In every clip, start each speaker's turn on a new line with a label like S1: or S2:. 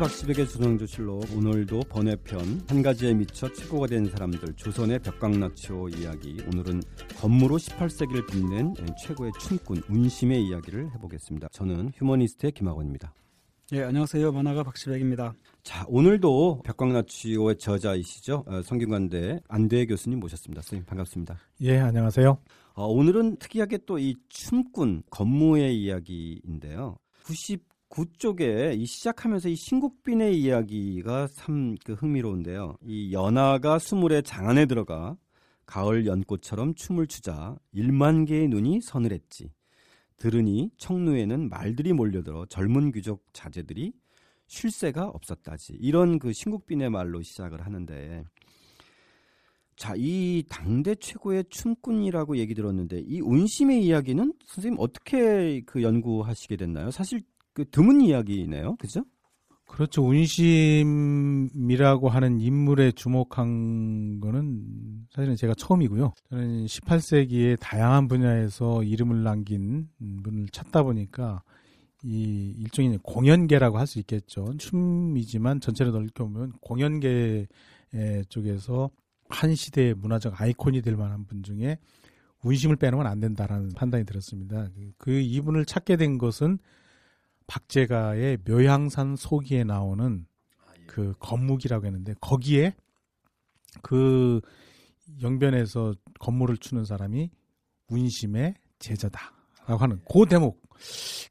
S1: 박시백의 조정조실록 오늘도 번외편 한 가지에 미쳐 최고가 된 사람들 조선의 벽광나치오 이야기 오늘은 건무로 18세기를 빛낸 최고의 춤꾼 운심의 이야기를 해보겠습니다. 저는 휴머니스트의 김학원입니다.
S2: 예, 안녕하세요. 만화가 박시백입니다.
S1: 자, 오늘도 벽광나치오의 저자이시죠. 어, 성균관대 안대혜 교수님 모셨습니다. 선생님 반갑습니다.
S3: 예, 안녕하세요.
S1: 어, 오늘은 특이하게 또 이 춤꾼 건무의 이야기인데요. 99쪽에 이 시작하면서 이 신국빈의 이야기가 참 그 흥미로운데요. 이 연하가 수물의 장안에 들어가 가을 연꽃처럼 춤을 추자 1만 개의 눈이 서늘했지. 들으니 청루에는 말들이 몰려들어 젊은 귀족 자제들이 쉴 새가 없었다지. 이런 그 신국빈의 말로 시작을 하는데 자, 이 당대 최고의 춤꾼이라고 얘기 들었는데 이 운심의 이야기는 선생님 어떻게 그 연구하시게 됐나요? 사실 그 드문 이야기네요. 그죠?
S3: 그렇죠. 운심이라고 하는 인물에 주목한 거는 사실은 제가 처음이고요. 저는 18세기에 다양한 분야에서 이름을 남긴 분을 찾다 보니까 이 일종의 공연계라고 할 수 있겠죠. 춤이지만 전체를 넓게 보면 공연계 쪽에서 한 시대의 문화적 아이콘이 될 만한 분 중에 운심을 빼놓으면 안 된다라는 판단이 들었습니다. 그 이분을 찾게 된 것은 박재가의 묘향산 소기에 나오는 그 건묵이라고 했는데 거기에 그 영변에서 건물을 추는 사람이 운심의 제자다라고 하는 그 대목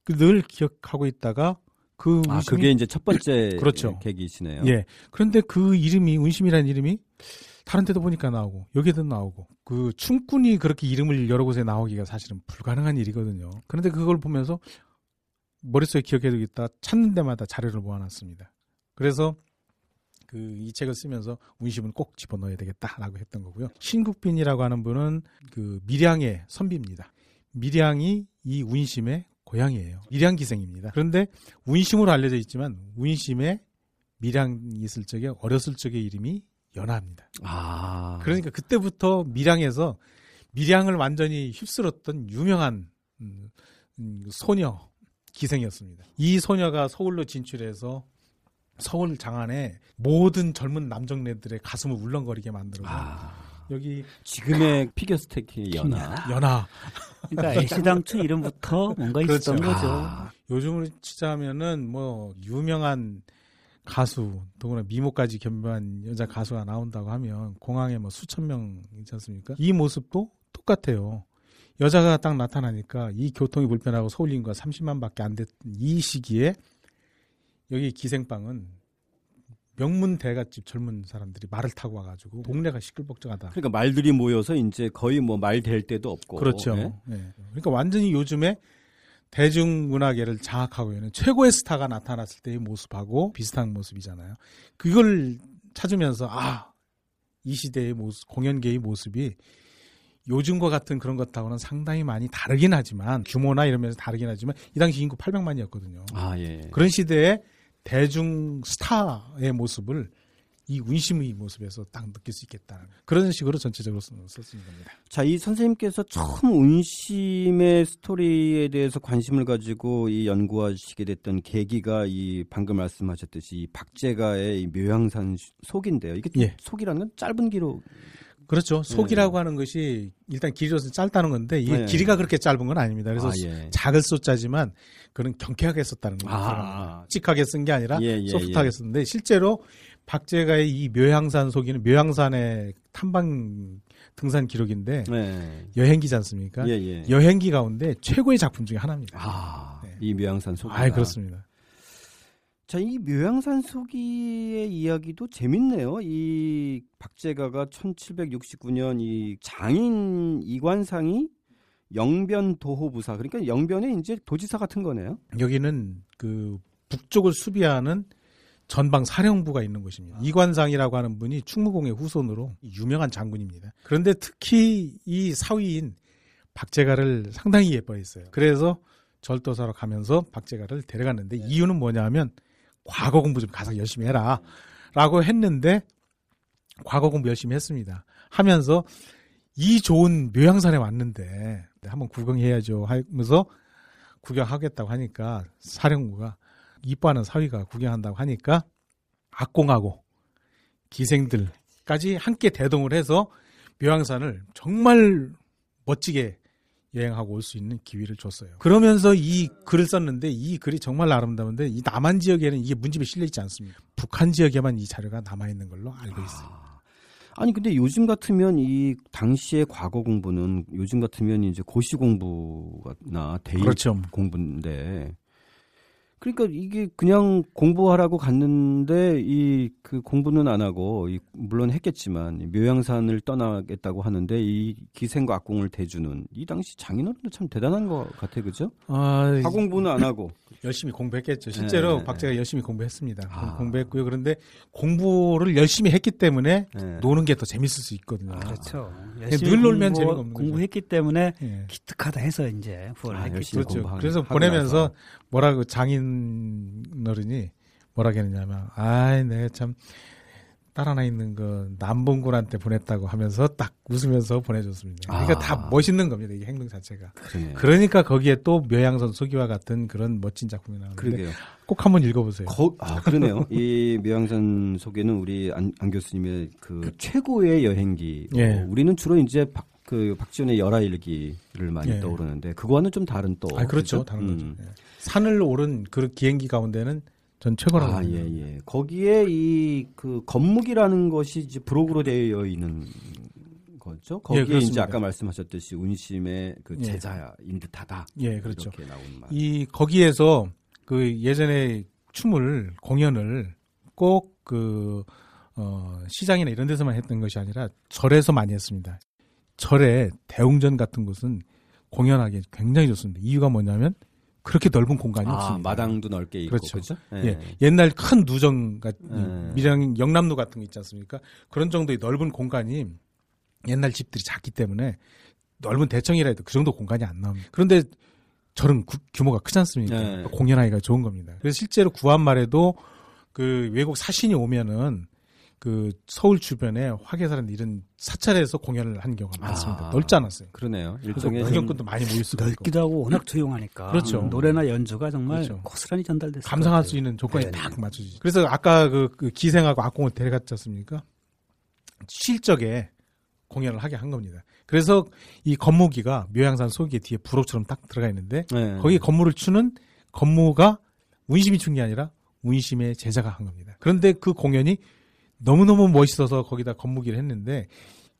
S3: 그늘 기억하고 있다가 그
S1: 아, 그게 이제 첫 번째
S3: 그렇죠.
S1: 계기시네요.
S3: 예. 그런데 그 이름이 운심이라는 이름이 다른 데도 보니까 나오고 여기에도 나오고 그 춤꾼이 그렇게 이름을 여러 곳에 나오기가 사실은 불가능한 일이거든요. 그런데 그걸 보면서 머릿속에 기억해두겠다 찾는 데마다 자료를 모아놨습니다. 그래서 그 이 책을 쓰면서 운심은 꼭 집어넣어야 되겠다라고 했던 거고요. 신국빈이라고 하는 분은 그 밀양의 선비입니다. 밀양이 이 운심의 고향이에요. 밀양 기생입니다. 그런데 운심으로 알려져 있지만 운심의 밀양 있을 적에 어렸을 적의 이름이 연하입니다.
S1: 아.
S3: 그러니까 그때부터 밀양에서 밀양을 완전히 휩쓸었던 유명한 음, 음, 소녀 기생이었습니다. 이 소녀가 서울로 진출해서 서울 장안에 모든 젊은 남정네들의 가슴을 울렁거리게 만들고
S1: 아.
S3: 여기
S1: 지금의 피겨 스테이크 연하.
S3: 연하
S2: 그러니까 애시당초 이름부터 뭔가 있었던
S3: 그렇죠.
S2: 거죠.
S1: 아.
S3: 요즘으로 치자면은 뭐 유명한 가수 더구나 미모까지 겸비한 여자 가수가 나온다고 하면 공항에 뭐 수천 명 있지 않습니까? 이 모습도 똑같아요. 여자가 딱 나타나니까 이 교통이 불편하고 서울 인구가 30만 밖에 안 됐던 이 시기에 여기 기생방은 명문 대갓집 젊은 사람들이 말을 타고 와가지고 동네가 시끌벅적하다.
S1: 그러니까 말들이 모여서 이제 거의 뭐 말될 때도 없고.
S3: 그렇죠.
S1: 예?
S3: 예. 그러니까 완전히 요즘에 대중문화계를 장악하고 있는 최고의 스타가 나타났을 때의 모습하고 비슷한 모습이잖아요. 그걸 찾으면서 아, 이 시대의 모습, 공연계의 모습이 요즘과 같은 그런 것하고는 상당히 많이 다르긴 하지만 규모나 이러면서 다르긴 하지만 이 당시 인구 800만이었거든요.
S1: 아, 예.
S3: 그런 시대에 대중 스타의 모습을 이 운심의 모습에서 딱 느낄 수 있겠다. 그런 식으로 전체적으로 썼- 썼습니다.
S1: 자, 이 선생님께서 처음 운심의 스토리에 대해서 관심을 가지고 이 연구하시게 됐던 계기가 이 방금 말씀하셨듯이 이 박재가의 이 묘향산 속인데요. 이게
S3: 예.
S1: 속이라는 건 짧은 기록.
S3: 그렇죠. 속이라고 하는 것이 일단 길이로서 짧다는 건데 이게
S1: 네.
S3: 길이가 그렇게 짧은 건 아닙니다. 그래서
S1: 아, 예.
S3: 작을 숫자지만 그는 경쾌하게 썼다는 거예요.
S1: 아.
S3: 묵직하게 쓴 게 아니라
S1: 예, 예,
S3: 소프트하게
S1: 예.
S3: 썼는데 실제로 박재가의 이 묘향산 속이는 묘향산의 탐방 등산 기록인데
S1: 네.
S3: 여행기지 않습니까?
S1: 예, 예.
S3: 여행기 가운데 최고의 작품 중에 하나입니다.
S1: 아,
S3: 네.
S1: 이 묘향산 속이.
S3: 아, 그렇습니다.
S1: 자, 이 묘향산 소기의 이야기도 재밌네요. 이 박재가가 1769년 이 장인 이관상이 영변 도호부사 그러니까 영변의 이제 도지사 같은 거네요.
S3: 여기는 그 북쪽을 수비하는 전방 사령부가 있는 곳입니다. 이관상이라고 하는 분이 충무공의 후손으로 유명한 장군입니다. 그런데 특히 이 사위인 박재가를 상당히 예뻐했어요. 그래서 절도사로 가면서 박재가를 데려갔는데 이유는 뭐냐면 과거 공부 좀 가서 열심히 해라. 라고 했는데 과거 공부 열심히 했습니다. 하면서 이 좋은 묘향산에 왔는데 한번 구경해야죠 하면서 구경하겠다고 하니까 사령부가 이뻐하는 사위가 구경한다고 하니까 악공하고 기생들까지 함께 대동을 해서 묘양산을 정말 멋지게 여행하고 올 수 있는 기회를 줬어요. 그러면서 이 글을 썼는데 이 글이 정말 아름다운데 이 남한 지역에는 이게 문집에 실려 있지 않습니다. 북한 지역에만 이 자료가 남아 있는 걸로 알고 있어요.
S1: 아, 아니 근데 요즘 같으면 이 당시의 과거 공부는 요즘 같으면 이제 고시 공부나 대일
S3: 그렇죠.
S1: 공부인데 그러니까 이게 그냥 공부하라고 갔는데 이 그 공부는 안 하고 이 물론 했겠지만 묘양산을 떠나겠다고 하는데 이 기생과 악공을 대주는 이 당시 장인어른도 참 대단한 것 같아 그죠?
S3: 아,
S1: 학공부는 안 하고
S3: 열심히 공부했겠죠. 실제로
S1: 네.
S3: 박제가 열심히 공부했습니다.
S1: 아.
S3: 공부했고요. 그런데 공부를 열심히 했기 때문에
S1: 네.
S3: 노는 게 더 재밌을 수 있거든요.
S2: 그렇죠.
S3: 늘 놀면 재미가 없는 거죠.
S2: 공부했기 때문에
S3: 예.
S2: 기특하다 해서 이제 후원을
S1: 아,
S2: 했겠죠.
S3: 그렇죠. 그래서 보내면서
S1: 나서.
S3: 뭐라고 장인 어른이 뭐라 했느냐면, 아이, 내가 참, 딸 하나 있는 거 남봉군한테 보냈다고 하면서 딱 웃으면서 보내줬습니다. 그러니까
S1: 아.
S3: 다 멋있는 겁니다. 이 행동 자체가.
S1: 그러네.
S3: 그러니까 거기에 또 묘양선 소기와 같은 그런 멋진 작품이 나오는데
S1: 그러게요.
S3: 꼭 한번 읽어보세요.
S1: 거, 아, 그러네요. 이 묘양산 속에는 우리 안, 안 교수님의 그 최고의 여행기.
S3: 예.
S1: 우리는 주로 이제 박, 그 박지원의 열하일기를 많이
S3: 예.
S1: 떠오르는데 그거와는 좀 다른 또.
S3: 아, 그렇죠.
S1: 그죠?
S3: 다른
S1: 음.
S3: 거죠. 예. 산을 오른 그 비행기 가운데는 전 최고라고.
S1: 아, 예,
S3: 봅니다.
S1: 예. 거기에 이 그 건묵이라는 것이 이제 부록으로 되어 있는 거죠. 거기에 이제
S3: 그렇습니다.
S1: 아까 말씀하셨듯이 운심의 그
S3: 예.
S1: 제자인 듯하다.
S3: 예, 그렇죠.
S1: 이렇게 나오는 말.
S3: 이 거기에서 그 예전에 춤을 공연을 꼭그 어, 시장이나 이런 데서만 했던 것이 아니라 절에서 많이 했습니다. 절에 대웅전 같은 곳은 공연하기 굉장히 좋습니다. 이유가 뭐냐면 그렇게 넓은 공간이
S1: 아,
S3: 없습니다.
S1: 마당도 넓게 있고
S3: 그렇죠.
S1: 그죠?
S3: 예, 옛날 큰 누정 같은
S1: 예.
S3: 밀양 영남로 같은 거 있지 않습니까? 그런 정도의 넓은 공간이 옛날 집들이 작기 때문에 넓은 대청이라 해도 그 정도 공간이 안 나옵니다. 그런데 절은 구- 규모가 크지 않습니까?
S1: 예.
S3: 공연하기가 좋은 겁니다. 그래서 실제로 구한말에도 그 외국 사신이 오면은 그 서울 주변에 화계사라는 이런 사찰에서 공연을 한 경우가 많습니다.
S1: 아.
S3: 넓지 않았어요.
S1: 그러네요.
S3: 그래서
S1: 일종의
S3: 구경꾼도 많이 모일 수가 있고
S2: 넓기도 하고 워낙 조용하니까
S3: 그렇죠.
S2: 노래나 연주가 정말
S3: 그렇죠.
S2: 고스란히 전달됐어요.
S3: 감상할 수 있는 조건이
S2: 네.
S3: 딱 맞춰지죠. 그래서 아까 그, 그 기생하고 악공을 데려갔지 않습니까? 실적에 공연을 하게 한 겁니다. 그래서 이 건무기가 묘양산 소개 뒤에 부록처럼 딱 들어가 있는데
S1: 네.
S3: 거기 건무를 추는 건무가 운심이 춘 게 아니라 운심의 제자가 한 겁니다. 그런데 그 공연이 너무너무 멋있어서 거기다 건무기를 했는데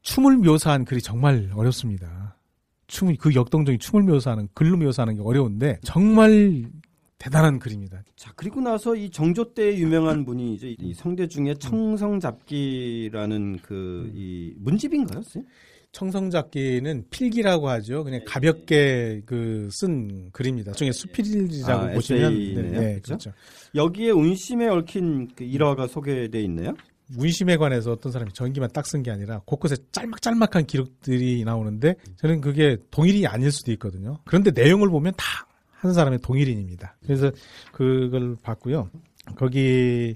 S3: 춤을 묘사한 글이 정말 어렵습니다. 춤이 그 역동적인 춤을 묘사하는 글로 묘사하는 게 어려운데 정말 대단한 글입니다.
S1: 자 그리고 나서 이 정조 때 유명한 분이 이제 이 성대 중에 청성잡기라는 그 이 문집인가요? 쌤?
S3: 청성잡기는 필기라고 하죠. 그냥 가볍게 그 쓴 글입니다. 중에 수필이라고
S1: 아,
S3: 보시면
S1: 에세이네요.
S3: 네,
S1: 그죠?
S3: 그렇죠.
S1: 여기에 운심에 얽힌 그 일화가 소개돼 있네요.
S3: 문심에 관해서 어떤 사람이 전기만 딱 쓴 게 아니라 곳곳에 짤막짤막한 기록들이 나오는데 저는 그게 동일인이 아닐 수도 있거든요. 그런데 내용을 보면 다 한 사람의 동일인입니다. 그래서 그걸 봤고요. 거기에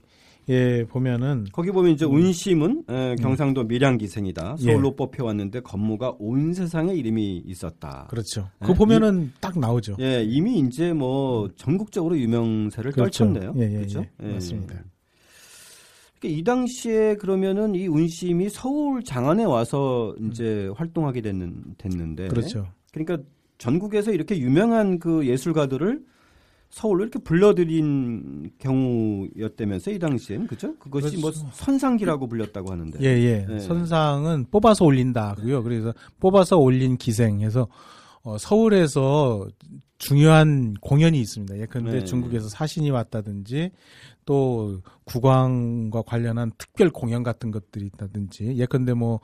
S3: 보면은
S1: 거기 보면 이제 운심은 에, 경상도 밀양기생이다.
S3: 음. 예.
S1: 서울로 뽑혀왔는데 건무가 온 세상에 이름이 있었다.
S3: 그렇죠.
S1: 네.
S3: 그거 보면은 딱 나오죠.
S1: 예, 이미 이제 뭐 전국적으로 유명세를
S3: 그렇죠.
S1: 떨쳤네요.
S3: 예, 예,
S1: 그렇죠?
S3: 예. 맞습니다.
S1: 그러니까 이 당시에 그러면은 이 운심이 서울 장안에 와서 이제 활동하게 됐는, 됐는데.
S3: 그렇죠.
S1: 그러니까 전국에서 이렇게 유명한 그 예술가들을 서울로 이렇게 불러들인 경우였다면서 이 당시엔 그죠? 그것이 뭐
S3: 그렇죠.
S1: 선상기라고 불렸다고 하는데.
S3: 예, 예.
S1: 네.
S3: 선상은 뽑아서 올린다고요. 그래서 뽑아서 올린 기생해서 어, 서울에서 중요한 공연이 있습니다. 예컨대
S1: 네.
S3: 중국에서 사신이 왔다든지 또 국왕과 관련한 특별 공연 같은 것들이 있다든지 예컨대 뭐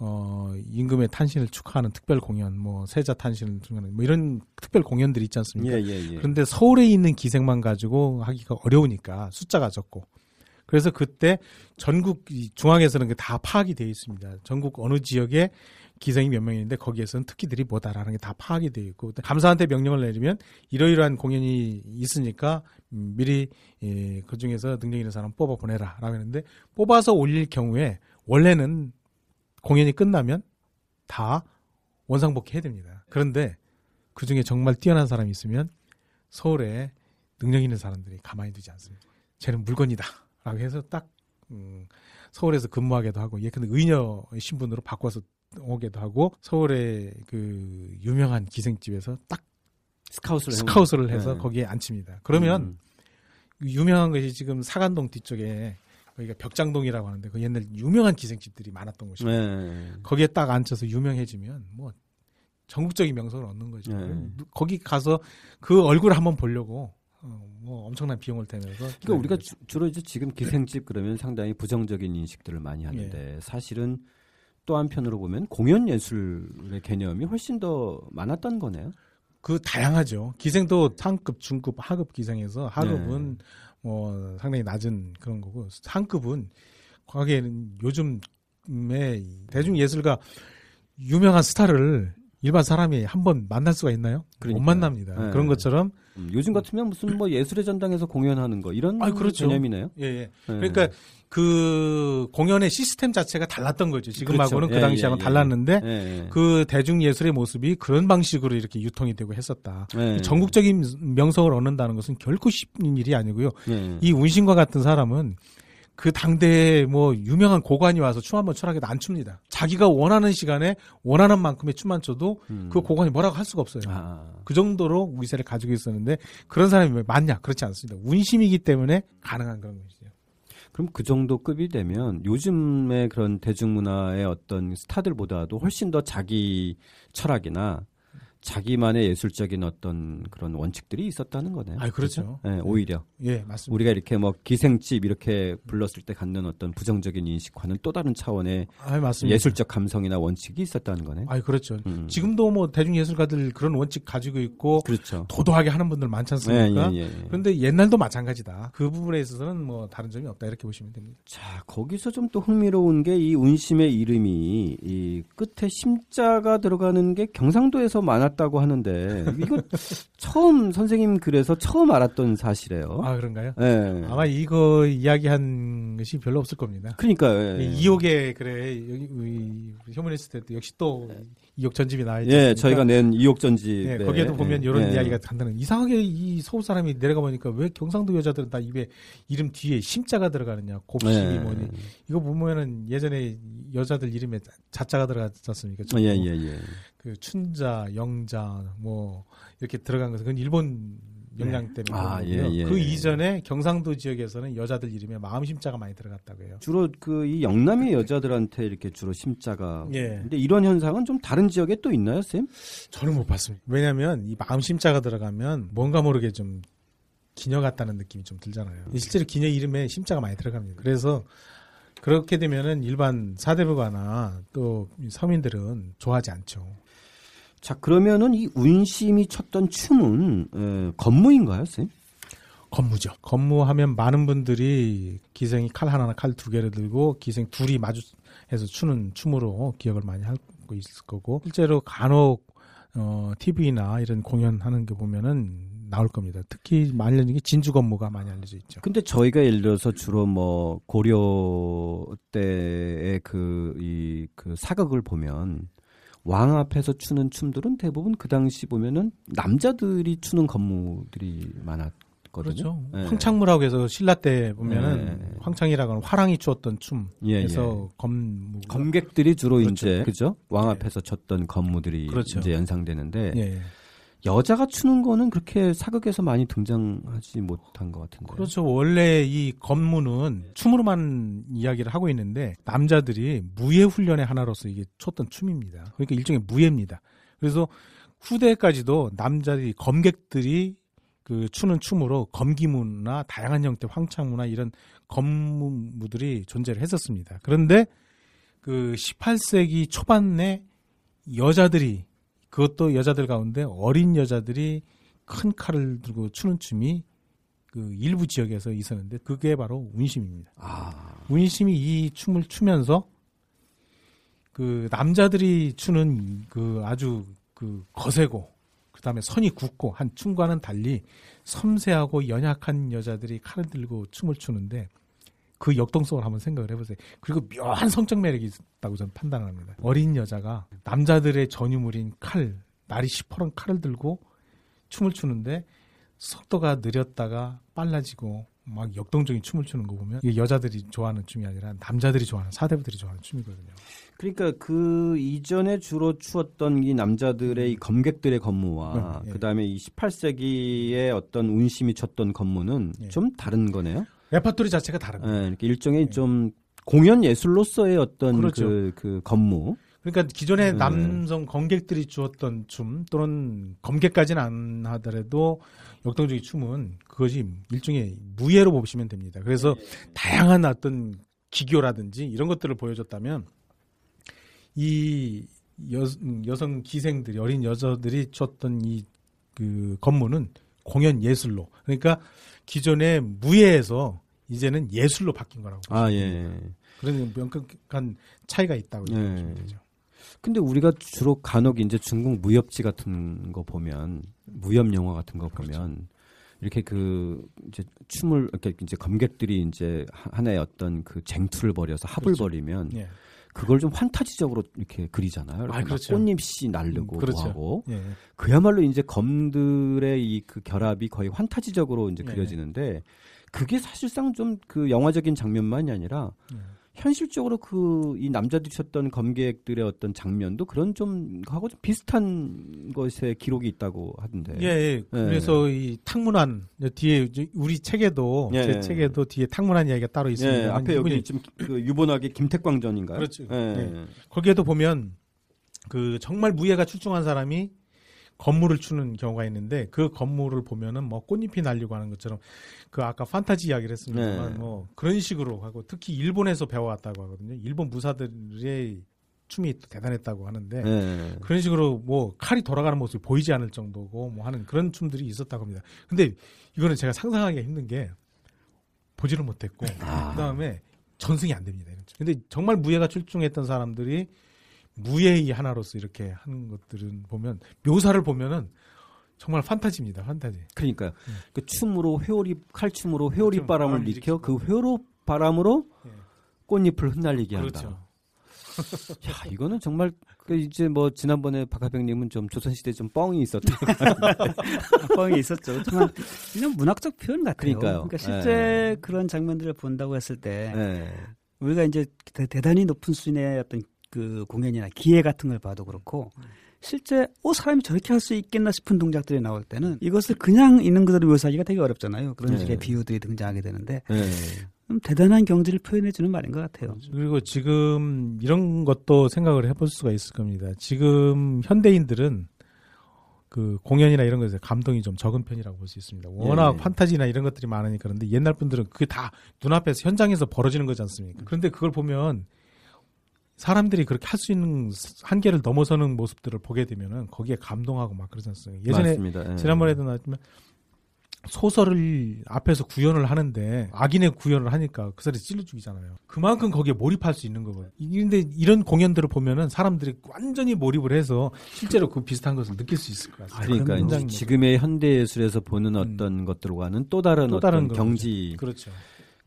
S3: 어, 임금의 탄신을 축하하는 특별 공연, 뭐 세자 탄신을 축하하는 뭐 이런 특별 공연들이 있지 않습니까?
S1: 예, 예, 예.
S3: 그런데 서울에 있는 기생만 가지고 하기가 어려우니까 숫자가 적고 그래서 그때 전국 이 중앙에서는 다 파악이 되어 있습니다. 전국 어느 지역에 기생이 몇 명인데 거기에서는 특기들이 뭐다라는 게 다 파악이 되어 있고 감사한테 명령을 내리면 이러이러한 공연이 있으니까 음, 미리 예, 그 중에서 능력 있는 사람 뽑아 보내라라고 했는데 뽑아서 올릴 경우에 원래는 공연이 끝나면 다 원상복귀 해야 됩니다. 그런데 그 중에 정말 뛰어난 사람이 있으면 서울에 능력 있는 사람들이 가만히 두지 않습니다. 쟤는 물건이다 라고 해서 딱 음, 서울에서 근무하게도 하고 예 근데 의녀 신분으로 바꿔서 오게도 하고 서울의 그 유명한 기생집에서 딱
S1: 스카웃을
S3: 스카웃을 해서
S1: 네.
S3: 거기에 앉힙니다. 그러면
S1: 음.
S3: 유명한 것이 지금 사간동 뒤쪽에 거기가 벽장동이라고 하는데 그 옛날 유명한 기생집들이 많았던 곳이고
S1: 네.
S3: 거기에 딱 앉혀서 유명해지면 뭐 전국적인 명성을 얻는 거죠.
S1: 네.
S3: 거기 가서 그 얼굴을 한번 보려고 어, 뭐 엄청난 비용을 대면서
S1: 그러니까 우리가 주, 주로 이제 지금 기생집 그러면 상당히 부정적인 인식들을 많이 하는데
S3: 예.
S1: 사실은 또 한편으로 보면 공연 예술의 개념이 훨씬 더 많았던 거네요.
S3: 그 다양하죠. 기생도 상급, 중급, 하급 기생에서 하급은
S1: 네.
S3: 뭐 상당히 낮은 그런 거고 상급은 과거에는 요즘에 대중 예술가 유명한 스타를 일반 사람이 한 번 만날 수가 있나요? 못
S1: 그러니까요.
S3: 만납니다.
S1: 네.
S3: 그런 것처럼
S1: 음, 요즘 같으면 무슨 뭐 예술의 전당에서 공연하는 거 이런
S3: 아, 그렇죠.
S1: 개념이네요.
S3: 예, 예.
S1: 네.
S3: 그러니까 그 공연의 시스템 자체가 달랐던 거죠. 지금하고는
S1: 그렇죠.
S3: 그
S1: 예,
S3: 당시하고는
S1: 예, 예.
S3: 달랐는데
S1: 예, 예.
S3: 그 대중 예술의 모습이 그런 방식으로 이렇게 유통이 되고 했었다.
S1: 예.
S3: 전국적인 명성을 얻는다는 것은 결코 쉽은 일이 아니고요.
S1: 예.
S3: 이 운신과 같은 사람은 그 당대에 뭐 유명한 고관이 와서 춤 한번 추라해도 안 춥니다. 자기가 원하는 시간에 원하는 만큼의 춤만 춰도
S1: 음.
S3: 그 고관이 뭐라고 할 수가 없어요.
S1: 아.
S3: 그 정도로 위세를 가지고 있었는데 그런 사람이 왜 많냐? 그렇지 않습니다. 운심이기 때문에 가능한 그런 것이죠.
S1: 그럼 그 정도 급이 되면 요즘의 그런 대중문화의 어떤 스타들보다도 훨씬 더 자기 철학이나 자기만의 예술적인 어떤 그런 원칙들이 있었다는 거네요.
S3: 아, 그렇죠.
S1: 예, 오히려
S3: 예, 맞습니다.
S1: 우리가 이렇게 뭐 기생집 이렇게 불렀을 때 갖는 어떤 부정적인 인식과는 또 다른 차원의
S3: 아, 맞습니다.
S1: 예술적 감성이나 원칙이 있었다는 거네.
S3: 아, 그렇죠.
S1: 음.
S3: 지금도 뭐 대중 예술가들 그런 원칙 가지고 있고
S1: 그렇죠.
S3: 도도하게 하는 분들 많지 않습니까?
S1: 예, 예, 예.
S3: 그런데 옛날도 마찬가지다. 그 부분에 있어서는 뭐 다른 점이 없다 이렇게 보시면 됩니다.
S1: 자, 거기서 좀 또 흥미로운 게 이 운심의 이름이 이 끝에 심자가 들어가는 게 경상도에서 많았 다고 하는데 이거 처음 선생님 글에서 처음 알았던 사실이에요.
S3: 아, 그런가요?
S1: 예.
S3: 아마 이거 이야기한 것이 별로 없을 겁니다.
S1: 그러니까 예.
S3: 이 이옥에 그래 여기 우리 휴머니스트 때 역시 또 이옥 전집이 나와 있지
S1: 예? 저희가 낸 이옥 전집.
S3: 예, 거기에도 보면 이런
S1: 예.
S3: 이야기가 간다는 이상하게 이 서울 사람이 내려가 보니까 왜 경상도 여자들은 다 입에 이름 뒤에 심자가 들어가느냐 곱심이
S1: 예.
S3: 뭐니 이거 보면은 예전에 여자들 이름에 자자가 들어갔지 않습니까?
S1: 예, 예, 예.
S3: 그 춘자, 영자 뭐 이렇게 들어간 것은 그건 일본 영향 때문에
S1: 아. 예, 예.
S3: 그 이전에 경상도 지역에서는 여자들 이름에 마음 심자가 많이 들어갔다고 해요.
S1: 주로 그 이 영남의 여자들한테 이렇게 주로 심자가.
S3: 예.
S1: 근데 이런 현상은 좀 다른 지역에 또 있나요, 쌤?
S3: 저는 못 봤습니다. 왜냐하면 이 마음 심자가 들어가면 뭔가 모르게 좀 기녀 같다는 느낌이 좀 들잖아요. 실제로 기녀 이름에 심자가 많이 들어갑니다. 그래서 그렇게 되면은 일반 사대부가나 또 서민들은 좋아하지 않죠.
S1: 자, 그러면은 이 운심이 췄던 춤은 에, 건무인가요, 쌤?
S3: 건무죠. 건무하면 많은 분들이 기생이 칼 하나나 칼 두 개를 들고 기생 둘이 마주해서 추는 춤으로 기억을 많이 하고 있을 거고 실제로 간혹 어, TV나 이런 공연하는 게 보면은 나올 겁니다. 특히 많이 알려진 게 진주 건무가 많이 알려져 있죠.
S1: 근데 저희가 예를 들어서 주로 뭐 고려 때의 그이그 사극을 보면 왕 앞에서 추는 춤들은 대부분 그 당시 보면은 남자들이 추는 건무들이 많았거든요.
S3: 그렇죠.
S1: 예.
S3: 황창무라고 해서 신라 때 보면은
S1: 예.
S3: 황창이라고 하는 화랑이 추었던
S1: 예,
S3: 춤에서 건무
S1: 검객들이 주로
S3: 그렇죠.
S1: 이제 그죠? 왕
S3: 예.
S1: 앞에서 췄던 건무들이
S3: 그렇죠.
S1: 이제 연상되는데
S3: 예.
S1: 여자가 추는 거는 그렇게 사극에서 많이 등장하지 못한 것 같은데.
S3: 그렇죠. 원래 이 건무는 춤으로만 이야기를 하고 있는데 남자들이 무예 훈련의 하나로서 이게 췄던 춤입니다. 그러니까 일종의 무예입니다. 그래서 후대까지도 남자들이 검객들이 그 추는 춤으로 검기무나 다양한 형태 황창무나 이런 검무들이 존재를 했었습니다. 그런데 그 18세기 초반에 여자들이 그것도 여자들 가운데 어린 여자들이 큰 칼을 들고 추는 춤이 그 일부 지역에서 있었는데 그게 바로 운심입니다.
S1: 아,
S3: 운심이 이 춤을 추면서 그 남자들이 추는 그 아주 그 거세고 그다음에 선이 굳고 한 춤과는 달리 섬세하고 연약한 여자들이 칼을 들고 춤을 추는데 그 역동성을 한번 생각을 해보세요. 그리고 묘한 성적 매력이 있다고 저는 판단합니다. 어린 여자가 남자들의 전유물인 칼, 날이 시퍼런 칼을 들고 춤을 추는데 속도가 느렸다가 빨라지고 막 역동적인 춤을 추는 거 보면 이게 여자들이 좋아하는 춤이 아니라 남자들이 좋아하는 사대부들이 좋아하는 춤이거든요.
S1: 그러니까 그 이전에 주로 추었던 이 남자들의 이 검객들의 건무와
S3: 네, 예.
S1: 그다음에 이 18세기의 어떤 운심이 췄던 건무는
S3: 예.
S1: 좀 다른 거네요.
S3: 레파토리 자체가 다른
S1: 예,
S3: 거예요.
S1: 이렇게 일종의
S3: 예.
S1: 좀 공연 예술로서의 어떤
S3: 그렇죠.
S1: 그, 그 건무.
S3: 그러니까 기존에
S1: 네.
S3: 남성 검객들이 추었던 춤 또는 검객까지는 안 하더라도 역동적인 춤은 그것이 일종의 무예로 보시면 됩니다. 그래서 다양한 어떤 기교라든지 이런 것들을 보여줬다면 이 여, 여성 기생들이 어린 여자들이 췄던 이 그 건무는 공연 예술로 그러니까 기존의 무예에서 이제는 예술로 바뀐 거라고
S1: 아, 예.
S3: 됩니다. 그런 명확한 차이가 있다고
S1: 예.
S3: 보시면 되죠.
S1: 근데 우리가 주로 간혹 이제 중국 무협지 같은 거 보면 무협 영화 같은 거
S3: 그렇죠.
S1: 보면 이렇게 그 이제 춤을 이렇게 이제 검객들이 이제 하- 하나의 어떤 그 쟁투를 벌여서 합을
S3: 그렇죠.
S1: 벌이면
S3: 예.
S1: 그걸 좀 환타지적으로 이렇게 그리잖아요. 이렇게
S3: 아,
S1: 막
S3: 그렇죠.
S1: 꽃잎씨 날르고
S3: 음, 그렇죠.
S1: 하고
S3: 예.
S1: 그야말로 이제 검들의 이 그 결합이 거의 환타지적으로 이제
S3: 네.
S1: 그려지는데 그게 사실상 좀 그 영화적인 장면만이 아니라
S3: 예.
S1: 현실적으로 그 이 남자들이 쳤던 검객들의 어떤 장면도 그런 좀 하고 좀 비슷한 것에 기록이 있다고 하던데.
S3: 예, 예. 그래서 이 탕문환 뒤에 우리 책에도
S1: 예.
S3: 제 책에도 뒤에 탕문환 이야기가 따로 있습니다.
S1: 예, 앞에 여기 지금 그 유본학의 김택광전인가요?
S3: 그렇죠.
S1: 예.
S3: 예. 거기에도 보면 그 정말 무예가 출중한 사람이 건물을 추는 경우가 있는데 그 건물을 보면은 뭐 꽃잎이 날리고 하는 것처럼 그 아까 판타지 이야기를 했습니다만
S1: 네.
S3: 뭐 그런 식으로 하고 특히 일본에서 배워왔다고 하거든요. 일본 무사들의 춤이 또 대단했다고 하는데
S1: 예.
S3: 그런 식으로 뭐 칼이 돌아가는 모습이 보이지 않을 정도고 뭐 하는 그런 춤들이 있었다고 합니다. 근데 이거는 제가 상상하기가 힘든 게 보지를 못했고
S1: 아.
S3: 그다음에 전승이 안 됩니다. 근데 정말 무예가 출중했던 사람들이 무예의 하나로서 이렇게 하는 것들은 보면 묘사를 보면은 정말 판타지입니다. 판타지.
S1: 그러니까요.
S3: 예.
S1: 그 춤으로 회오리 칼춤으로 회오리
S3: 그렇죠.
S1: 바람을 일으켜 그. 회오리 바람으로
S3: 예.
S1: 꽃잎을 흩날리게 한다.
S3: 그렇죠.
S1: 야, 이거는 정말 그 이제 뭐 지난번에 박하병님은 좀 조선시대 좀 뻥이 있었다.
S2: 뻥이 있었죠. 그렇지만 그냥 문학적 표현 같아요.
S1: 그러니까요.
S2: 그러니까 실제 그런 장면들을 본다고 했을 때
S1: 예.
S2: 우리가 이제 대, 대단히 높은 수준의 어떤 그 공연이나 기회 같은 걸 봐도 그렇고 실제 어 사람이 저렇게 할 수 있겠나 싶은 동작들이 나올 때는 이것을 그냥 있는 그대로 묘사하기가 되게 어렵잖아요. 그런
S1: 네.
S2: 식의 비유들이 등장하게 되는데
S1: 예.
S2: 좀 대단한 경지를 표현해 주는 말인 것 같아요.
S3: 그리고 지금 이런 것도 생각을 해볼 수가 있을 겁니다. 지금 현대인들은 그 공연이나 이런 것에서 감동이 좀 적은 편이라고 볼 수 있습니다. 워낙
S1: 예.
S3: 판타지나 이런 것들이 많으니까 그런데 옛날 분들은 그게 다 눈앞에서 현장에서 벌어지는 거지 않습니까? 그런데 그걸 보면 사람들이 그렇게 할 수 있는 한계를 넘어서는 모습들을 보게 되면은 거기에 감동하고 막 그러지 않습니까? 예전에
S1: 맞습니다. 예.
S3: 지난번에도 나왔지만 소설을 앞에서 구현을 하는데 악인의 구현을 하니까 그 사람이 찔러 죽이잖아요. 그만큼 거기에 몰입할 수 있는 거거든요. 근데 이런 공연들을 보면은 사람들이 완전히 몰입을 해서 실제로 그 비슷한 것을 느낄 수 있을 것 같아요.
S1: 그러니까 지금의 현대 예술에서 보는 어떤 것들과는 또 다른
S3: 음. 또
S1: 어떤
S3: 다른
S1: 경지
S3: 그렇죠.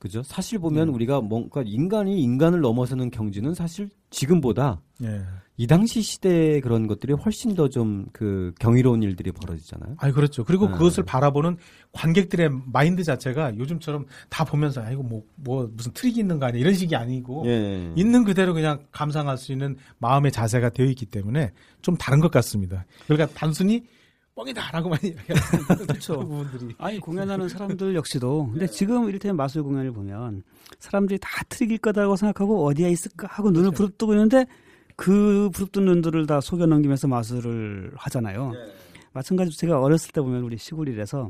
S1: 그죠? 사실 보면
S3: 네.
S1: 우리가 뭔가 인간이 인간을 넘어서는 경지는 사실 지금보다
S3: 예.
S1: 이 당시 시대의 그런 것들이 훨씬 더 좀 그 경이로운 일들이 벌어지잖아요.
S3: 아, 그렇죠. 그리고
S1: 네.
S3: 그것을 바라보는 관객들의 마인드 자체가 요즘처럼 다 보면서 아이고 뭐뭐 무슨 트릭이 있는 거 아니야 이런 식이 아니고
S1: 예.
S3: 있는 그대로 그냥 감상할 수 있는 마음의 자세가 되어 있기 때문에 좀 다른 것 같습니다. 그러니까 단순히 뻥이다라고만 이야기하는
S2: 그렇죠.
S3: 그 부분들이
S2: 아니 공연하는 사람들 역시도 근데 지금 이를테면 마술 공연을 보면 사람들이 다 트릭일 거다라고 생각하고 어디에 있을까 하고 눈을 부릅뜨고 있는데 그 부릅뜬 눈들을 다 속여 넘기면서 마술을 하잖아요. 마찬가지로 제가 어렸을 때 보면 우리 시골이라서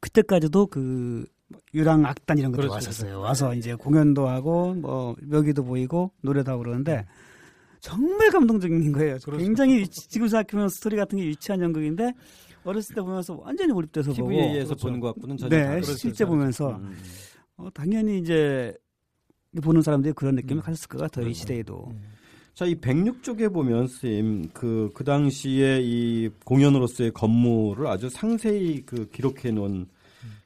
S2: 그때까지도 그 유랑 악단 이런 것들
S3: 그렇죠.
S2: 왔었어요. 와서 이제 공연도 하고 뭐 묘기도 보이고 노래도 하고 그러는데 정말 감동적인 거예요.
S3: 그렇죠.
S2: 굉장히 유치- 지금 생각하면 스토리 같은 게 유치한 연극인데 어렸을 때 보면서 완전히 몰입돼서 보고
S1: TV에서
S3: 그렇죠.
S1: 보는 것과는 전혀
S2: 네,
S1: 다르죠.
S2: 실제 보면서
S1: 음.
S2: 어, 당연히 이제 보는 사람들이 그런 느낌을
S3: 음.
S2: 가졌을 것 같아요. 이
S3: 그렇죠.
S2: 시대에도.
S1: 자, 이 106쪽에 보면 선생님 그, 그 당시에 이 공연으로서의 건물을 아주 상세히 그 기록해 놓은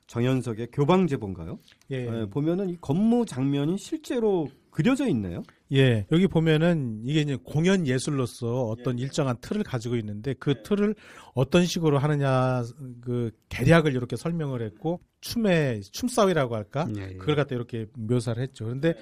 S1: 정현석의 교방제본가요?
S3: 예.
S1: 예, 보면은 이 건무 장면이 실제로 그려져 있네요.
S3: 예, 여기 보면은 이게 이제 공연 예술로서 어떤 일정한 틀을 가지고 있는데 그 틀을 어떤 식으로 하느냐 그 계략을 이렇게 설명을 했고 춤의 춤싸위라고 할까
S2: 예, 예.
S3: 그걸 갖다 이렇게 묘사를 했죠. 그런데